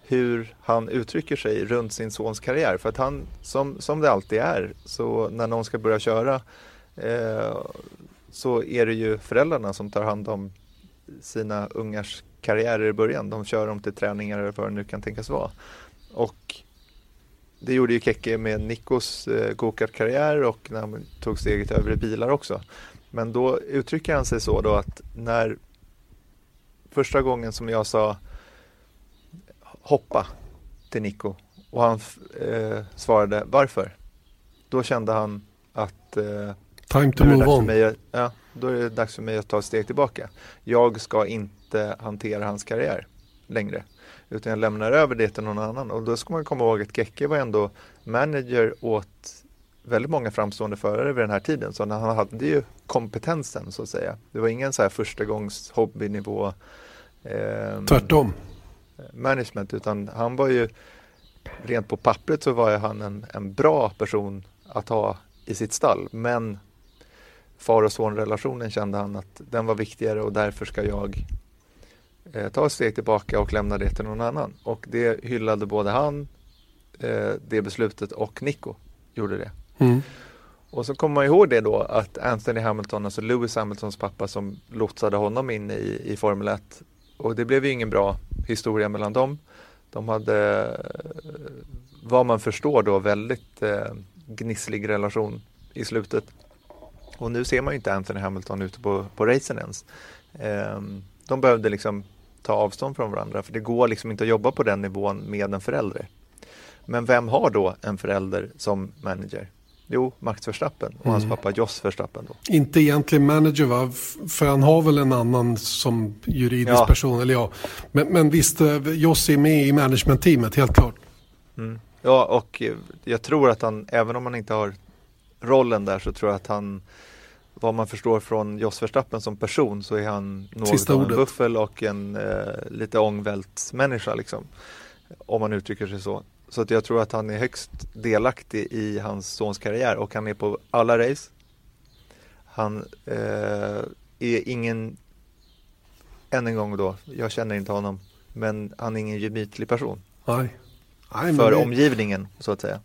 hur han uttrycker sig runt sin sons karriär. För att han, som, som det alltid är, så när någon ska börja köra eh, så är det ju föräldrarna som tar hand om sina ungars karriärer i början. De kör dem till träningar eller vad det nu kan tänkas vara. Och det gjorde ju Kekke med Nikos eh, go-kart-karriär och när han tog steget över i bilar också. Men då uttrycker han sig så då att när första gången som jag sa hoppa till Nico och han eh, svarade varför? Då kände han att eh, Time to move on. Mig, ja, då är det dags för mig att ta ett steg tillbaka. Jag ska inte hantera hans karriär längre. Utan jag lämnar över det till någon annan. Och då ska man komma ihåg att Gekke var ändå manager åt väldigt många framstående förare vid den här tiden. Så han hade ju kompetensen så att säga. Det var ingen så här första gångs hobbynivå eh, Tvärtom. Management utan han var ju rent på pappret så var han en, en bra person att ha i sitt stall. Men far och son-relationen kände han att den var viktigare och därför ska jag eh, ta ett steg tillbaka och lämna det till någon annan. Och det hyllade både han, eh, det beslutet och Nico gjorde det. Mm. Och så kommer man ihåg det då att Anthony Hamilton, alltså Lewis Hamiltons pappa som lotsade honom in i, i Formel 1 och det blev ju ingen bra historia mellan dem. De hade, eh, vad man förstår då, väldigt eh, gnisslig relation i slutet. Och nu ser man ju inte Anthony Hamilton ute på, på racen ens. Eh, de behövde liksom ta avstånd från varandra för det går liksom inte att jobba på den nivån med en förälder. Men vem har då en förälder som manager? Jo, Max Verstappen och mm. hans pappa Jos Verstappen. Då. Inte egentligen manager va? För han har väl en annan som juridisk ja. person. Eller ja. men, men visst, eh, Jos är med i managementteamet, helt klart. Mm. Ja, och jag tror att han, även om han inte har rollen där, så tror jag att han vad man förstår från Jos Verstappen som person så är han något av en buffel och en eh, lite ångvält människa liksom. Om man uttrycker sig så. Så att jag tror att han är högst delaktig i hans sons karriär och han är på alla race. Han eh, är ingen, än en gång då, jag känner inte honom, men han är ingen gemytlig person. Nej. Nej för det... omgivningen så att säga.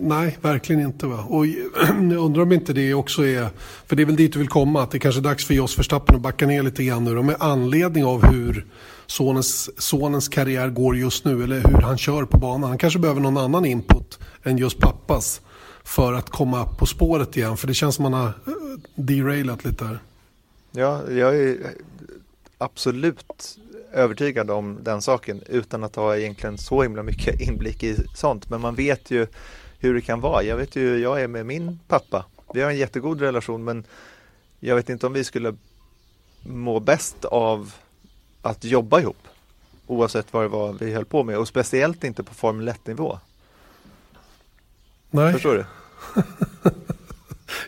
Nej, verkligen inte. Va? Och jag undrar om inte det också är, för det är väl dit du vill komma, att det kanske är dags för Jos Verstappen att backa ner lite grann nu med anledning av hur sonens, sonens karriär går just nu eller hur han kör på banan. Han kanske behöver någon annan input än just pappas för att komma på spåret igen. För det känns som att han har eh, derailat lite här. Ja, jag är absolut övertygad om den saken utan att ha egentligen så himla mycket inblick i sånt. Men man vet ju hur det kan vara. Jag vet ju hur jag är med min pappa. Vi har en jättegod relation men jag vet inte om vi skulle må bäst av att jobba ihop. Oavsett vad det var vi höll på med och speciellt inte på Formel 1-nivå. Nej. Förstår du?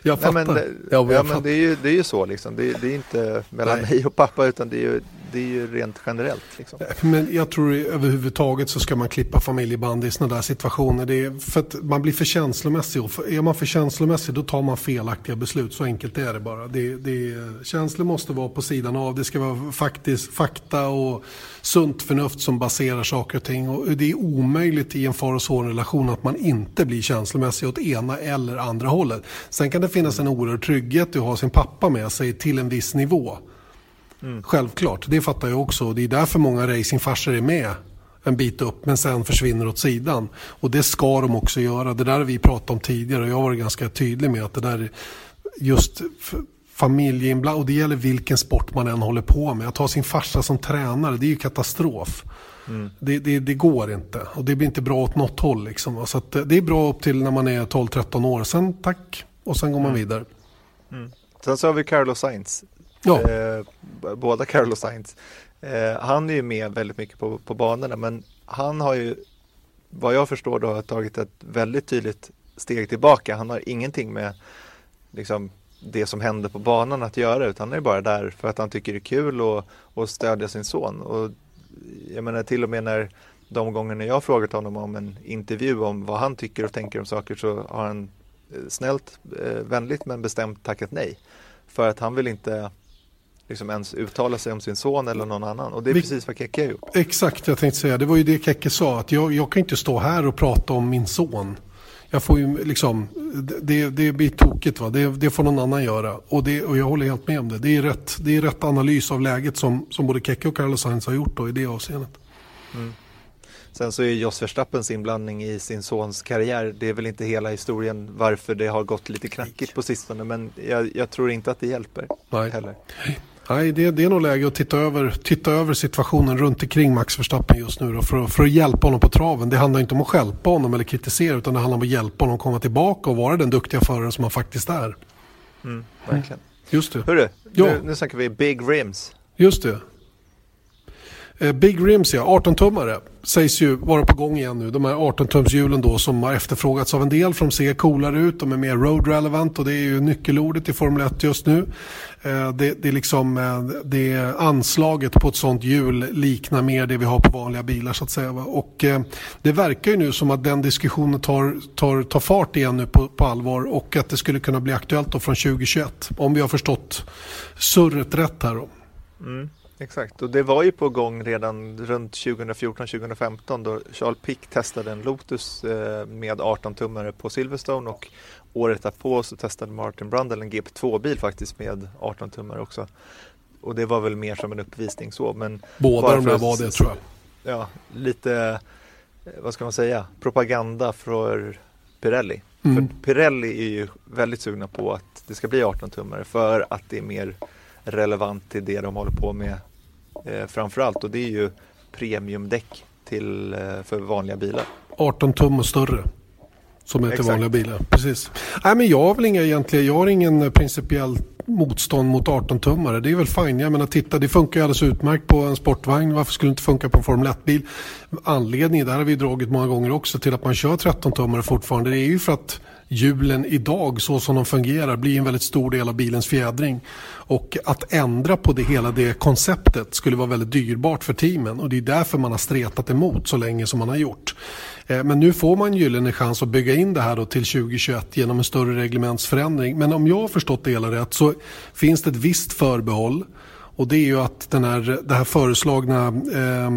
jag fattar. Nej, men, det, ja, men, ja, men det, är ju, det är ju så liksom. Det, det är inte mellan Nej. mig och pappa utan det är ju det är ju rent generellt. Liksom. Men jag tror överhuvudtaget så ska man klippa familjeband i sådana där situationer. Det är för att man blir för känslomässig och är man för känslomässig då tar man felaktiga beslut. Så enkelt är det bara. Det, det, känslor måste vara på sidan av. Det ska vara faktiskt fakta och sunt förnuft som baserar saker och ting. Och det är omöjligt i en far och son-relation att man inte blir känslomässig åt ena eller andra hållet. Sen kan det finnas en oerhörd trygghet att ha sin pappa med sig till en viss nivå. Mm. Självklart, det fattar jag också. Det är därför många racingfarsor är med en bit upp men sen försvinner åt sidan. Och det ska de också göra. Det där har vi pratat om tidigare och jag varit ganska tydlig med att det där just familjeinblandning och det gäller vilken sport man än håller på med. Att ha sin farsa som tränare det är ju katastrof. Mm. Det, det, det, går inte och det blir inte bra åt något håll. Liksom. Så det är bra upp till när man är 12-13 år. Sen tack och sen går man mm. vidare. Mm. Sen så har vi Carlos Sainz Ja. Eh, båda Carlos Sainz. Eh, han är ju med väldigt mycket på, på banorna men han har ju vad jag förstår då tagit ett väldigt tydligt steg tillbaka. Han har ingenting med liksom, det som händer på banan att göra utan han är bara där för att han tycker det är kul och, och stödja sin son. Och jag menar till och med när de gångerna jag frågat honom om en intervju om vad han tycker och tänker om saker så har han eh, snällt, eh, vänligt men bestämt tackat nej. För att han vill inte liksom ens uttala sig om sin son eller någon annan. Och det är Vi, precis vad Kekke har gjort. Exakt, jag tänkte säga. Det var ju det Kekke sa. Att jag, jag kan inte stå här och prata om min son. Jag får ju liksom, det, det blir tokigt va. Det, det får någon annan göra. Och, det, och jag håller helt med om det. Det är rätt, det är rätt analys av läget som, som både Kekke och Carlos Sainz har gjort då, i det avseendet. Mm. Sen så är Jos Verstappens inblandning i sin sons karriär, det är väl inte hela historien varför det har gått lite knackigt på sistone. Men jag, jag tror inte att det hjälper Nej. heller. Nej, det, det är nog läge att titta över, titta över situationen runt omkring Max Verstappen just nu då, för, för att hjälpa honom på traven. Det handlar inte om att skälpa honom eller kritisera utan det handlar om att hjälpa honom komma tillbaka och vara den duktiga förare som han faktiskt är. Mm, verkligen. Just det. Hörru, ja. nu, nu snackar vi Big Rims. Just det. Eh, Big Rims ja, 18-tummare sägs ju vara på gång igen nu. De här 18-tumshjulen då som har efterfrågats av en del för de ser coolare ut, de är mer road relevant och det är ju nyckelordet i Formel 1 just nu. Eh, det, det, är liksom, eh, det anslaget på ett sånt hjul liknar mer det vi har på vanliga bilar så att säga. Och det verkar ju nu som att den diskussionen tar, tar, tar fart igen nu på, på allvar och att det skulle kunna bli aktuellt då från 2021. Om vi har förstått surret rätt här då. Mm. Exakt, och det var ju på gång redan runt 2014-2015 då Charles Pick testade en Lotus eh, med 18-tummare på Silverstone och året därpå så testade Martin Brundle en GP2-bil faktiskt med 18-tummare också. Och det var väl mer som en uppvisning så. Men Båda de där var det tror jag. Ja, lite, eh, vad ska man säga, propaganda för Pirelli. Mm. För Pirelli är ju väldigt sugna på att det ska bli 18-tummare för att det är mer relevant till det de håller på med eh, framförallt och det är ju premiumdäck till, eh, för vanliga bilar. 18 tum och större. Som är till Exakt. vanliga bilar. Precis. Nej, men jag har väl inga egentligen, jag har ingen principiell motstånd mot 18-tummare. Det är väl fine. Jag menar titta, det funkar ju alldeles utmärkt på en sportvagn. Varför skulle det inte funka på en Formel 1-bil? Anledningen, där har vi dragit många gånger också, till att man kör 13-tummare fortfarande. Det är ju för att hjulen idag så som de fungerar blir en väldigt stor del av bilens fjädring. Och att ändra på det hela det konceptet skulle vara väldigt dyrbart för teamen och det är därför man har stretat emot så länge som man har gjort. Eh, men nu får man gyllene chans att bygga in det här då till 2021 genom en större reglementsförändring. Men om jag har förstått det hela rätt så finns det ett visst förbehåll och det är ju att den här, det här föreslagna eh,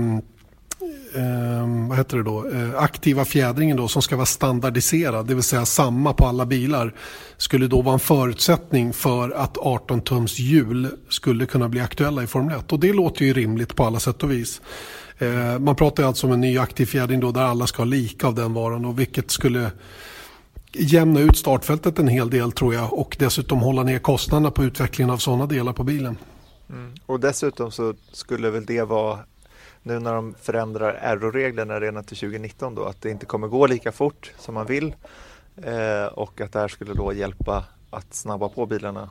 eh, vad heter det då, eh, aktiva fjädringen då, som ska vara standardiserad, det vill säga samma på alla bilar, skulle då vara en förutsättning för att 18 tums hjul skulle kunna bli aktuella i Formel 1. Och det låter ju rimligt på alla sätt och vis. Eh, man pratar ju alltså om en ny aktiv fjädring då, där alla ska ha lika av den varan och vilket skulle jämna ut startfältet en hel del tror jag och dessutom hålla ner kostnaderna på utvecklingen av sådana delar på bilen. Mm. Och dessutom så skulle väl det vara nu när de förändrar RO-reglerna redan till 2019 då, att det inte kommer gå lika fort som man vill eh, och att det här skulle då hjälpa att snabba på bilarna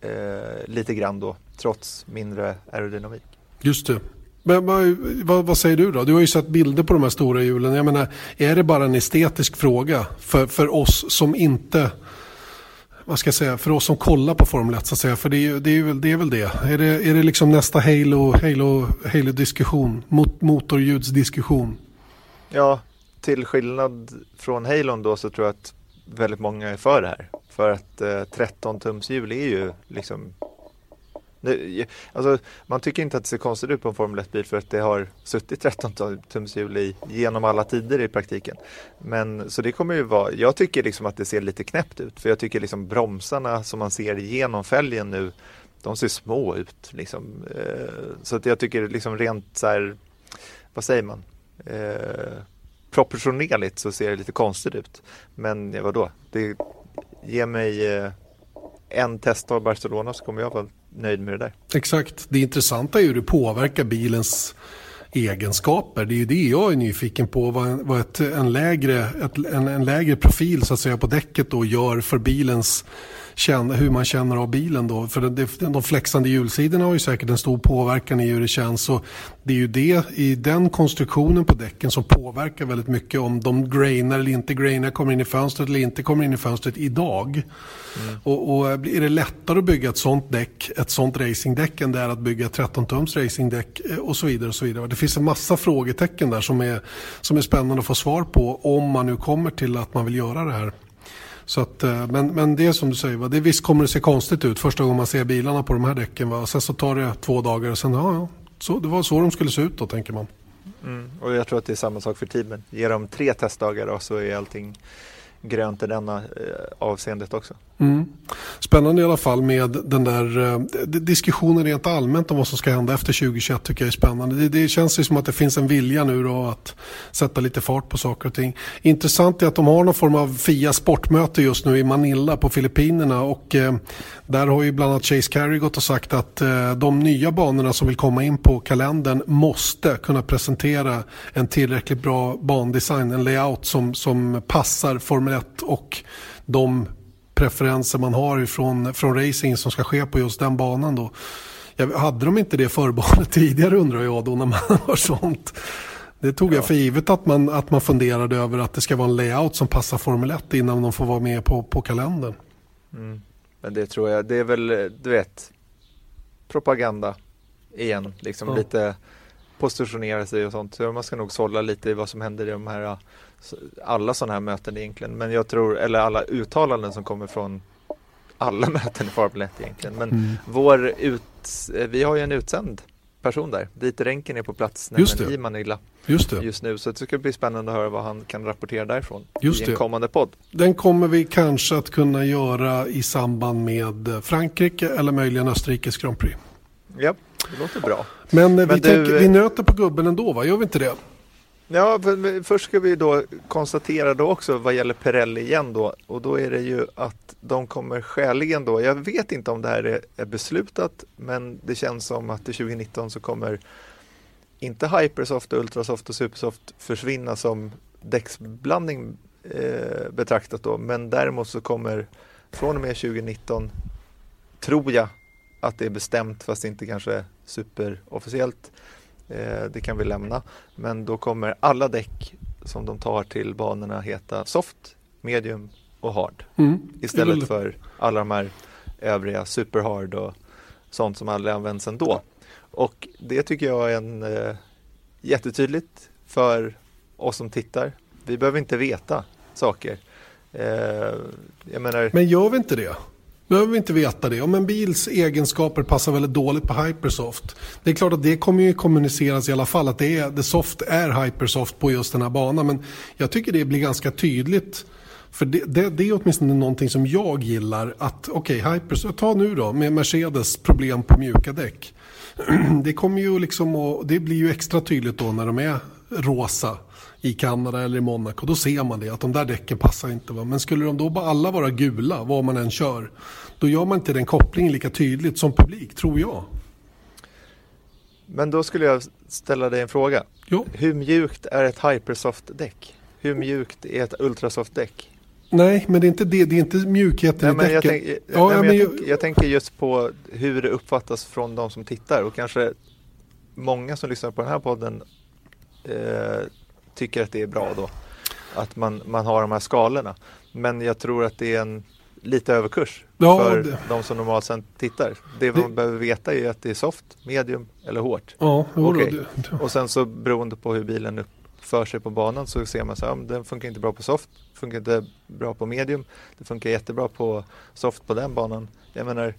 eh, lite grann då, trots mindre aerodynamik. Just det. Men vad, vad, vad, säger du då? Du har ju sett bilder på de här stora hjulen. Jag menar, är det bara en estetisk fråga för, för oss som inte vad ska jag säga, för oss som kollar på Formel 1 så att säga, för det är, det är, väl, det är väl det. Är det, är det liksom nästa Halo, Halo, Halo-diskussion, Mot, motorljudsdiskussion? Ja, till skillnad från Halon då så tror jag att väldigt många är för det här. För att eh, 13 tums hjul är ju liksom det, alltså, man tycker inte att det ser konstigt ut på en Formel 1-bil för att det har suttit 13 tums hjul i genom alla tider i praktiken. Men så det kommer ju vara, jag tycker liksom att det ser lite knäppt ut för jag tycker liksom bromsarna som man ser genom fälgen nu de ser små ut. Liksom. Eh, så att jag tycker liksom rent så här, vad säger man? Eh, proportionerligt så ser det lite konstigt ut. Men vadå, det ger mig eh, en test av Barcelona så kommer jag vara nöjd med det där. Exakt, det intressanta är ju hur det påverkar bilens egenskaper. Det är ju det jag är nyfiken på. Vad, vad ett, en, lägre, ett, en, en, lägre profil så att säga på däcket då gör för bilens känna, hur man känner av bilen då. För det, de flexande hjulsidorna har ju säkert en stor påverkan i hur det känns. Så det är ju det i den konstruktionen på däcken som påverkar väldigt mycket om de grainar eller inte grainar, kommer in i fönstret eller inte kommer in i fönstret idag. Mm. Och, och är det lättare att bygga ett sånt däck, ett sånt racingdäck än det är att bygga 13 tums racingdäck eh, och så vidare. och så vidare. Det finns en massa frågetecken där som är, som är spännande att få svar på om man nu kommer till att man vill göra det här. Så att, eh, men, men det är som du säger, va? Det, visst kommer det se konstigt ut första gången man ser bilarna på de här däcken. Va? Sen så tar det två dagar och sen, ja, ja så, det var så de skulle se ut då tänker man. Mm, och jag tror att det är samma sak för teamen. Ge dem tre testdagar och så är allting grönt i denna eh, avseendet också. Mm. Spännande i alla fall med den där eh, diskussionen rent allmänt om vad som ska hända efter 2021 tycker jag är spännande. Det, det känns ju som att det finns en vilja nu då att sätta lite fart på saker och ting. Intressant är att de har någon form av FIA sportmöte just nu i Manila på Filippinerna och eh, där har ju bland annat Chase Carey gått och sagt att eh, de nya banorna som vill komma in på kalendern måste kunna presentera en tillräckligt bra bandesign, en layout som, som passar Formel 1 och de preferenser man har från, från racing som ska ske på just den banan då. Jag, hade de inte det förbanet tidigare undrar jag då när man har sånt. Det tog ja. jag för givet att man, att man funderade över att det ska vara en layout som passar Formel 1 innan de får vara med på, på kalendern. Mm. Men det tror jag, det är väl, du vet, propaganda igen, liksom ja. lite positionera sig och sånt. Så man ska nog sålla lite i vad som händer i de här alla sådana här möten egentligen. Men jag tror, eller alla uttalanden som kommer från alla möten i Formel 1 egentligen. Men mm. vår ut, vi har ju en utsänd person där. Dieter Renken är på plats i Manila just, just nu. Så det ska bli spännande att höra vad han kan rapportera därifrån just i en det. kommande podd. Den kommer vi kanske att kunna göra i samband med Frankrike eller möjligen Österrikes Grand Prix. Ja, det låter bra. Men, Men vi, du... tänker, vi nöter på gubben ändå, va? Gör vi inte det? Ja, först ska vi då konstatera då också vad gäller Perrelli igen då. Och då är det ju att de kommer skäligen då, jag vet inte om det här är, är beslutat men det känns som att till 2019 så kommer inte Hypersoft, Ultrasoft och Supersoft försvinna som däcksblandning eh, betraktat då. Men däremot så kommer från och med 2019 tror jag att det är bestämt fast inte kanske superofficiellt det kan vi lämna. Men då kommer alla däck som de tar till banorna heta soft, medium och hard. Mm. Istället för alla de här övriga superhard och sånt som aldrig används ändå. Och det tycker jag är en eh, jättetydligt för oss som tittar. Vi behöver inte veta saker. Eh, menar... Men gör vi inte det? Behöver vi inte veta det. Om en bils egenskaper passar väldigt dåligt på Hypersoft. Det är klart att det kommer ju kommuniceras i alla fall att det, är, det soft är Hypersoft på just den här banan. Men jag tycker det blir ganska tydligt. För det, det, det är åtminstone någonting som jag gillar. Att okej, okay, Hypersoft, ta nu då med Mercedes problem på mjuka däck. Det kommer ju liksom och det blir ju extra tydligt då när de är rosa i Kanada eller i Monaco. Då ser man det, att de där däcken passar inte. Va? Men skulle de då bara alla vara gula, vad man än kör, då gör man inte den kopplingen lika tydligt som publik, tror jag. Men då skulle jag ställa dig en fråga. Jo. Hur mjukt är ett Hypersoft-däck? Hur mjukt är ett Ultrasoft-däck? Nej, men det är inte, det, det är inte mjukheten nej, i däcken. Jag, tänk, ja, nej, men jag, jag, tänk, jag tänker just på hur det uppfattas från de som tittar och kanske många som lyssnar på den här podden eh, tycker att det är bra då. Att man, man har de här skalorna. Men jag tror att det är en lite överkurs Ja, för det- de som normalt sett tittar. Det man Det- behöver veta är att det är soft, medium eller hårt. Ja, Okej. då, det, Och sen så beroende på hur bilen uppför sig på banan så ser man så här, den funkar inte bra på soft, funkar inte bra på medium, det funkar jättebra på soft på den banan. Jag menar,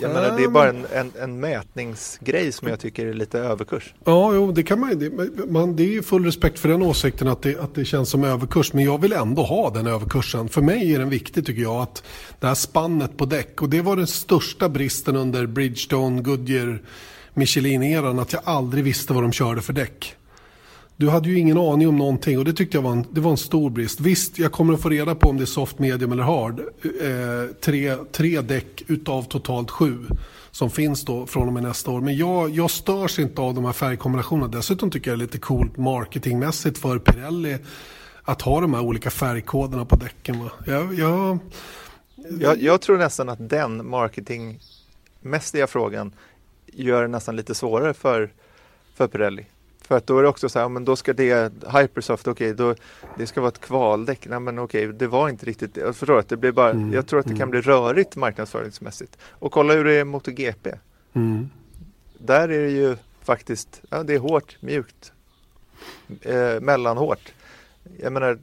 jag menar det är bara en, en, en mätningsgrej som jag tycker är lite överkurs. Ja, jo, det kan man. Det, man, det är ju full respekt för den åsikten att det, att det känns som överkurs. Men jag vill ändå ha den överkursen. För mig är den viktig tycker jag. Att det här spannet på däck. Och det var den största bristen under Bridgestone, Goodyear, Michelin-eran. Att jag aldrig visste vad de körde för däck. Du hade ju ingen aning om någonting och det tyckte jag var en, det var en stor brist. Visst, jag kommer att få reda på om det är soft, medium eller hard. Eh, tre, tre däck utav totalt sju som finns då från och med nästa år. Men jag, jag störs inte av de här färgkombinationerna. Dessutom tycker jag det är lite coolt marketingmässigt för Pirelli att ha de här olika färgkoderna på däcken. Jag, jag, Jag, jag tror nästan att den marketingmässiga frågan gör det nästan lite svårare för, för Pirelli. För att då är det också så här, men då ska det Hypersoft, okej, då det ska vara ett kvaldäck. Nej men okej, det var inte riktigt. Jag förstår att det blir bara, Mm, jag tror att det kan mm. bli rörigt marknadsföringsmässigt. Och kolla hur det är mot GP. mm. Där är det ju faktiskt, ja det är hårt, mjukt, eh, mellanhårt. Jag menar,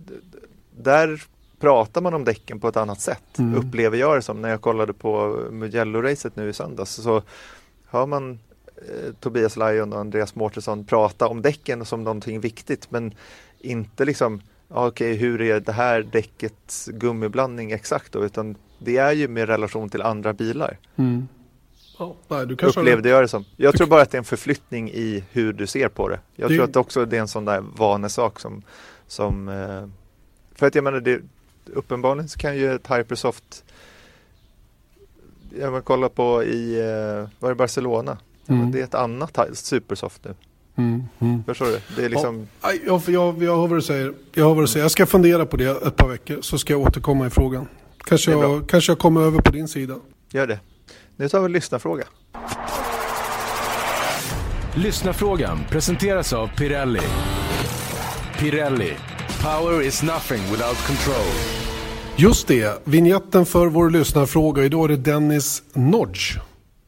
där pratar man om däcken på ett annat sätt, Mm. upplever jag det som. När jag kollade på Mugello-racet nu i söndags så hör man Tobias Lajon och Andreas Mårtensson prata om däcken som någonting viktigt men inte liksom okej hur är det här däckets gummiblandning exakt då utan det är ju med relation till andra bilar Mm. Ja, nej, du kanske har upplevde jag det som. Jag tror bara att det är en förflyttning i hur du ser på det. Jag Det- tror att också det är en sån där vanesak som, som eh, för att jag menar det, uppenbarligen så kan ju ett Hypersoft jag vill kolla på i, eh, var det Barcelona? Ja, Mm. Det är ett annat Supersoft nu. Mm. Mm. Förstår du? Det är liksom, Aj, Jag, jag, jag hör vad du säger. Jag hör vad du säger. Jag ska fundera på det ett par veckor så ska jag återkomma i frågan. Kanske jag, kanske jag kommer över på din sida. gör det. Nu tar vi en lyssnarfråga. Lyssnarfrågan presenteras av Pirelli. Pirelli. Power is nothing without control. Just det, vignetten för vår lyssnarfråga. Idag är det Dennis Nodge.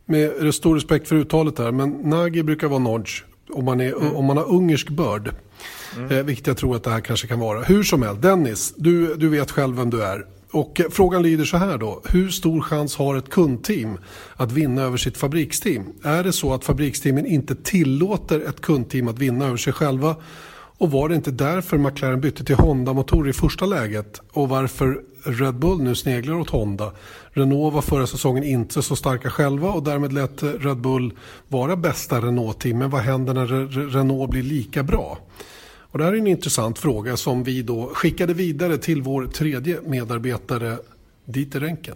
Med stor respekt för uttalet här, men Nagi brukar vara Nodge om man, är, om man har ungersk börd. Eh, vilket jag tror att det här kanske kan vara. Hur som helst, Dennis, du, du vet själv vem du är. Och eh, frågan lyder så här då. Hur stor chans har ett kundteam att vinna över sitt fabriksteam? Är det så att fabriksteamen inte tillåter ett kundteam att vinna över sig själva? Och var det inte därför McLaren bytte till Honda-motorer i första läget? Och varför Red Bull nu sneglar åt Honda? Renault var förra säsongen inte så starka själva och därmed lät Red Bull vara bästa Renault-team. Men vad händer när Renault blir lika bra? Och det här är en intressant fråga som vi då skickade vidare till vår tredje medarbetare Dieter Renken.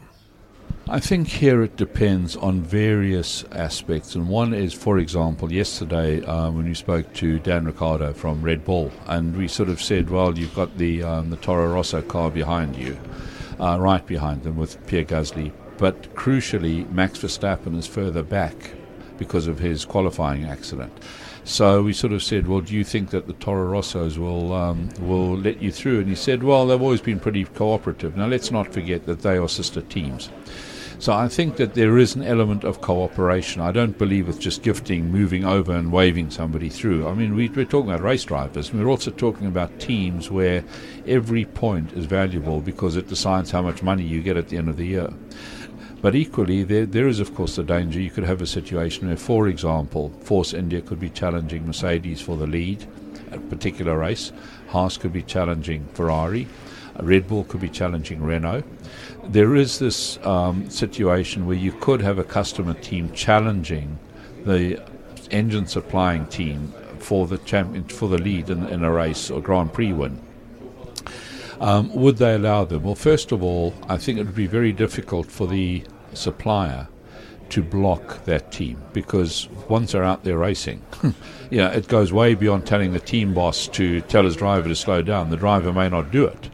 I think here it depends on various aspects, and one is, for example, yesterday uh, when you spoke to Dan Ricardo from Red Bull, and we sort of said, well, you've got the um, the Toro Rosso car behind you, uh, right behind them with Pierre Gasly, but crucially, Max Verstappen is further back because of his qualifying accident. So we sort of said, well, do you think that the Toro Rossos will um, will let you through? And he said, well, they've always been pretty cooperative. Now let's not forget that they are sister teams. So I think that there is an element of cooperation. I don't believe it's just gifting, moving over and waving somebody through. I mean, we, we're talking about race drivers. and We're also talking about teams where every point is valuable because it decides how much money you get at the end of the year. But equally, there, there is, of course, the danger. You could have a situation where, for example, Force India could be challenging Mercedes for the lead at a particular race. Haas could be challenging Ferrari. Red Bull could be challenging Renault. There is this um, situation where you could have a customer team challenging the engine supplying team for the champion for the lead in, in a race or Grand Prix win. Um, would they allow them? Well, first of all, I think it would be very difficult for the supplier to block that team because once they're out there racing, you know, it goes way beyond telling the team boss to tell his driver to slow down. The driver may not do it.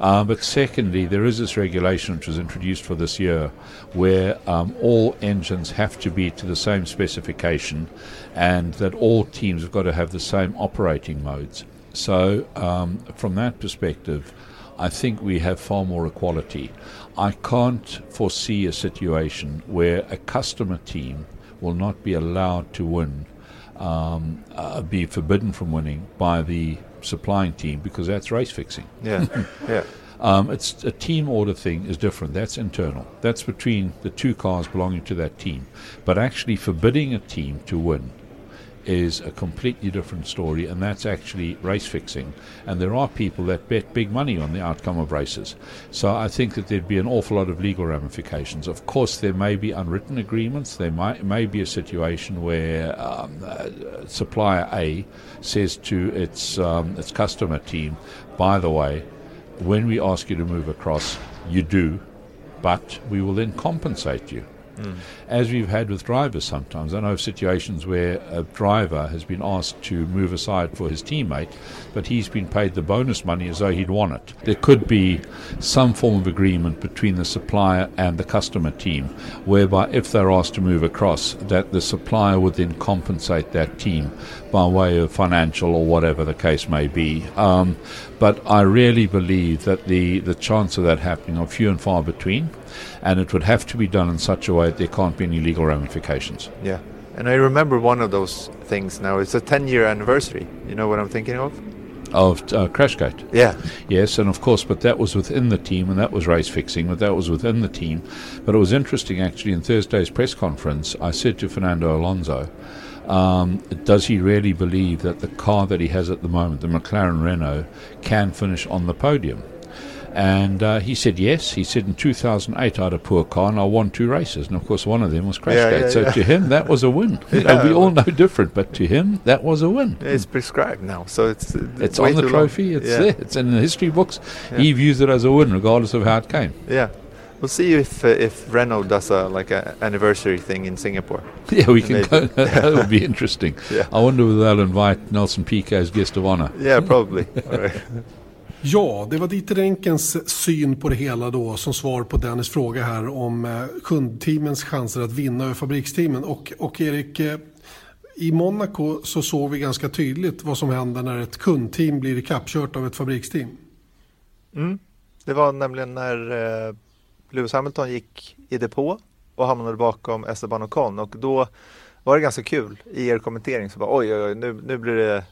Um, but secondly, there is this regulation which was introduced for this year where um, all engines have to be to the same specification and that all teams have got to have the same operating modes. So, um, from that perspective, I think we have far more equality. I can't foresee a situation where a customer team will not be allowed to win, um, uh, be forbidden from winning by the supplying team because that's race fixing. Yeah, yeah. Um, it's a team order thing is different. That's internal. That's between the two cars belonging to that team. But actually forbidding a team to win is a completely different story, and that's actually race fixing. And there are people that bet big money on the outcome of races. So I think that there'd be an awful lot of legal ramifications. Of course, there may be unwritten agreements. There might, may be a situation where um, uh, supplier A says to its um, its customer team, "By the way, when we ask you to move across, you do, but we will then compensate you." As we've had with drivers sometimes. I know of situations where a driver has been asked to move aside for his teammate, but he's been paid the bonus money as though he'd won it. There could be some form of agreement between the supplier and the customer team, whereby if they're asked to move across, that the supplier would then compensate that team by way of financial or whatever the case may be. Um, but I really believe that the, the chance of that happening are few and far between and it would have to be done in such a way that there can't be any legal ramifications. Yeah, and I remember one of those things now. It's a 10 year anniversary. You know what I'm thinking of? Of uh, Crashgate. Yeah. Yes, and of course, but that was within the team, and that was race fixing, but that was within the team. But it was interesting, actually, in Thursday's press conference, I said to Fernando Alonso, um, does he really believe that the car that he has at the moment, the McLaren Renault, can finish on the podium? And uh, he said yes. He said in 2008 I had a poor car and I won two races, and of course one of them was Crashgate. Yeah, yeah, so yeah. to him that was a win. You know, we all know different, but to him that was a win. It's prescribed now, so it's it's, it's on the trophy. Long. It's there. It's in the history books. He views it as a win, regardless of how it came. Yeah. We'll see if uh, if Renault does a like an anniversary thing in Singapore. Yeah, we can. Go, that would be interesting. yeah. I wonder whether they'll invite Nelson Piquet as guest of honor. Yeah, probably. Ja, det var Dieter Enkens syn på det hela då som svar på Dennis fråga här om eh, kundteamens chanser att vinna över fabriksteamen. Och, och Erik, eh, i Monaco så såg vi ganska tydligt vad som händer när ett kundteam blir kappkört av ett fabriksteam. Mm. Det var nämligen när eh, Lewis Hamilton gick i depå och hamnade bakom Esteban Ocon och då var det ganska kul i er kommentering så bara oj, oj, oj nu, nu blir det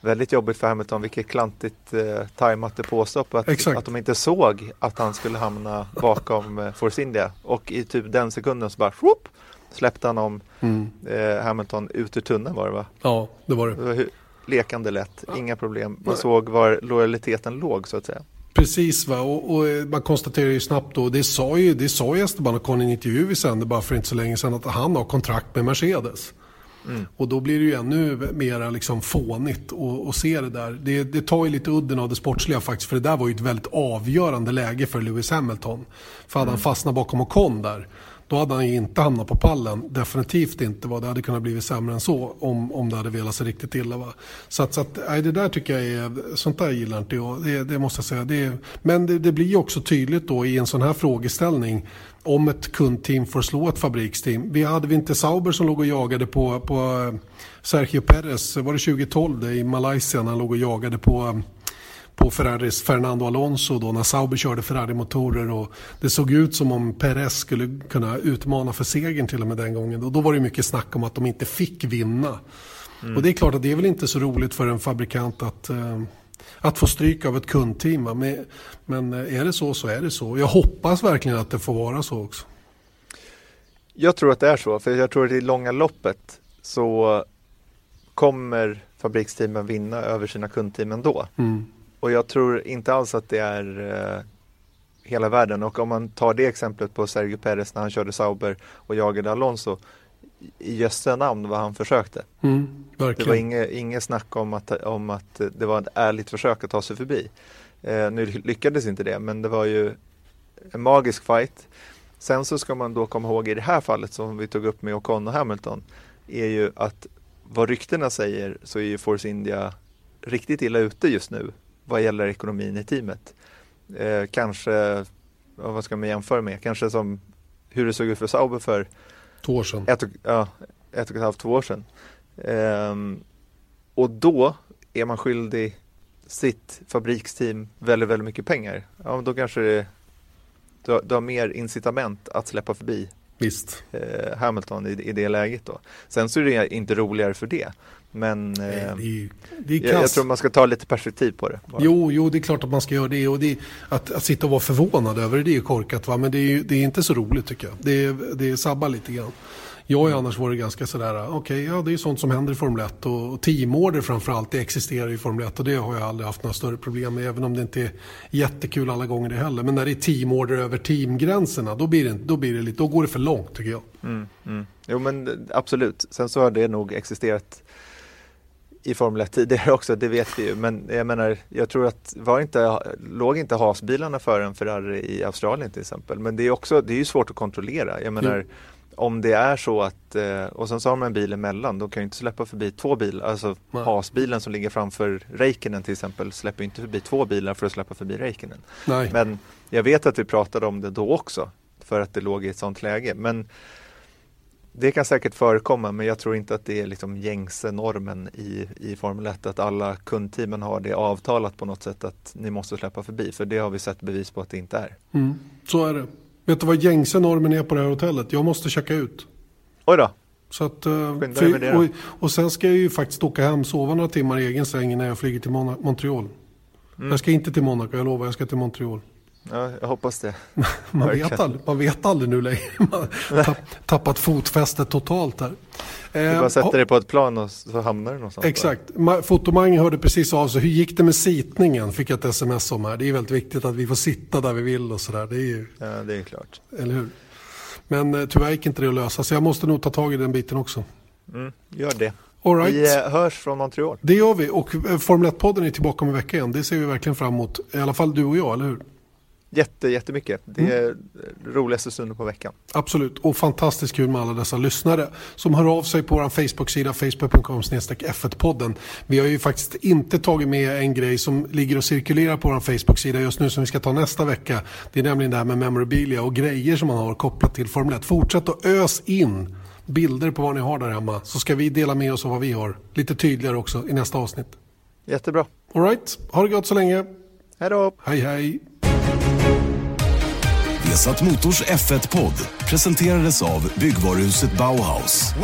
väldigt jobbigt för Hamilton. Vilket klantigt eh, tajmat depåstopp. Att, att de inte såg att han skulle hamna bakom eh, Force India. Och i typ den sekunden så bara whoop, släppte han om mm. eh, Hamilton ut ur tunneln var det va? Ja, det var det. det var lekande lätt, ja. inga problem. Man såg var lojaliteten låg så att säga. Precis, va? Och, och, eh, man konstaterar ju snabbt då, det sa ju, det sa ju Esteban Ocon i en intervju vi sände bara för inte så länge sedan, att han har kontrakt med Mercedes. Mm. Och då blir det ju ännu mer liksom fånigt att se det där. Det, det, tar ju lite udden av det sportsliga faktiskt. För det där var ju ett väldigt avgörande läge för Lewis Hamilton. För hade mm. han fastnat bakom Ocon där, då hade han ju inte hamnat på pallen. Definitivt inte. Va? Det hade kunnat bli sämre än så om, om det hade velat sig riktigt illa. Va? Så, att, så att, nej, det där tycker jag är, sånt där gillar inte jag. Det, det måste jag säga. Det, men det, det blir ju också tydligt då i en sån här frågeställning om ett kundteam får slå ett fabriksteam. Vi hade vi inte Sauber som låg och jagade på, på eh, Sergio Perez, var det 2012 det, i Malaysia när han låg och jagade på eh, på Ferraris Fernando Alonso då när Sauber körde Ferrari-motorer och det såg ut som om Perez skulle kunna utmana för segern till och med den gången. Och då var det mycket snack om att de inte fick vinna. Mm. Och det är klart att det är väl inte så roligt för en fabrikant att eh, att få stryk av ett kundteam. Men, men är det så så är det så. Jag hoppas verkligen att det får vara så också. Jag tror att det är så, för jag tror att i långa loppet så kommer fabriksteamen vinna över sina kundteam ändå. Mm. Och jag tror inte alls att det är eh, hela världen. Och om man tar det exemplet på Sergio Perez när han körde Sauber och jagade Alonso i jösse namn vad han försökte. Mm, det var inget, inget snack om att, om att det var ett ärligt försök att ta sig förbi. Eh, nu lyckades inte det, men det var ju en magisk fight. Sen så ska man då komma ihåg i det här fallet som vi tog upp med Ocon och Hamilton är ju att vad ryktena säger så är ju Force India riktigt illa ute just nu vad gäller ekonomin i teamet. Eh, kanske, vad ska man jämföra med, kanske som hur det såg ut för Sauber för Två år sedan. Ett och, ja, ett och ett halvt, två år sedan. Ehm, och då är man skyldig sitt fabriksteam väldigt, väldigt mycket pengar. Ja, då kanske det, du, har, du har mer incitament att släppa förbi Visst. eh, Hamilton i, i det läget då. Sen så är det inte roligare för det. Men Nej, eh, det är, det är jag, jag tror man ska ta lite perspektiv på det. bara. Jo, jo, det är klart att man ska göra det. Och det att, att sitta och vara förvånad över det, det är ju korkat. Va? Men det är, det är inte så roligt tycker jag. Det, är, det sabbar lite grann. Jag har ju annars varit ganska sådär, okej, ja det är sånt som händer i Formel 1 och, och teamorder framförallt, det existerar i Formel 1 och det har jag aldrig haft några större problem med, även om det inte är jättekul alla gånger det heller. Men när det är teamorder över teamgränserna, då blir det, då blir det lite, då går det för långt tycker jag. Mm, mm. Jo men eh, absolut. Sen så har det nog existerat i Formel 1 tidigare också, det vet vi ju. Men jag menar, jag tror att var inte, låg inte hasbilarna före en Ferrari i Australien till exempel. Men det är också, det är ju svårt att kontrollera. Jag menar, om det är så att, eh, och sen så har man en bil emellan, då kan ju inte släppa förbi två bilar. Alltså Nej. hasbilen som ligger framför Räikkönen till exempel släpper inte förbi två bilar för att släppa förbi Räikkönen. Men jag vet att vi pratade om det då också för att det låg i ett sånt läge. Men det kan säkert förekomma men jag tror inte att det är liksom gängse normen i, i Formel 1 att alla kundteamen har det avtalat på något sätt att ni måste släppa förbi för det har vi sett bevis på att det inte är. Mm, så är det. Vet du vad gängse normen är på det här hotellet? Jag måste checka ut. Oj då, Så att, eh, för, och, och sen ska jag ju faktiskt åka hem, sova några timmar i egen säng när jag flyger till Mona- Montreal. Mm. Jag ska inte till Monaco, jag lovar, jag ska till Montreal. Ja, jag hoppas det. Man vet, aldrig, man vet aldrig nu längre. Man har tapp, tappat fotfästet totalt där. Du Eh, bara sätter ha- dig på ett plan och så hamnar du någonstans. Exakt. Ma- Fotomang hörde precis av sig. Hur gick det med sitningen? Fick jag ett sms om här. Det är väldigt viktigt att vi får sitta där vi vill och sådär. Det är ju, Ja, det är klart. eller hur? Men eh, tyvärr gick inte det att lösa. Så jag måste nog ta tag i den biten också. Mm, gör det. All right. Vi eh, hörs från Montreal. Det gör vi och eh, Formel 1-podden är tillbaka om en vecka igen. Det ser vi verkligen fram emot. I alla fall du och jag, eller hur? Jätte, jättemycket. Det Mm. är roligaste stunden på veckan. Absolut, och fantastiskt kul med alla dessa lyssnare som hör av sig på vår Facebook-sida facebook.com f1-podden. Vi har ju faktiskt inte tagit med en grej som ligger och cirkulerar på vår Facebook-sida just nu som vi ska ta nästa vecka. Det är nämligen det här med memorabilia och grejer som man har kopplat till Formel 1. Fortsätt att ös in bilder på vad ni har där hemma så ska vi dela med oss av vad vi har. Lite tydligare också i nästa avsnitt. Jättebra. Alright, ha det gott så länge. Hej då! Hej hej. Vesat Motors F1-podd presenterades av byggvaruhuset Bauhaus.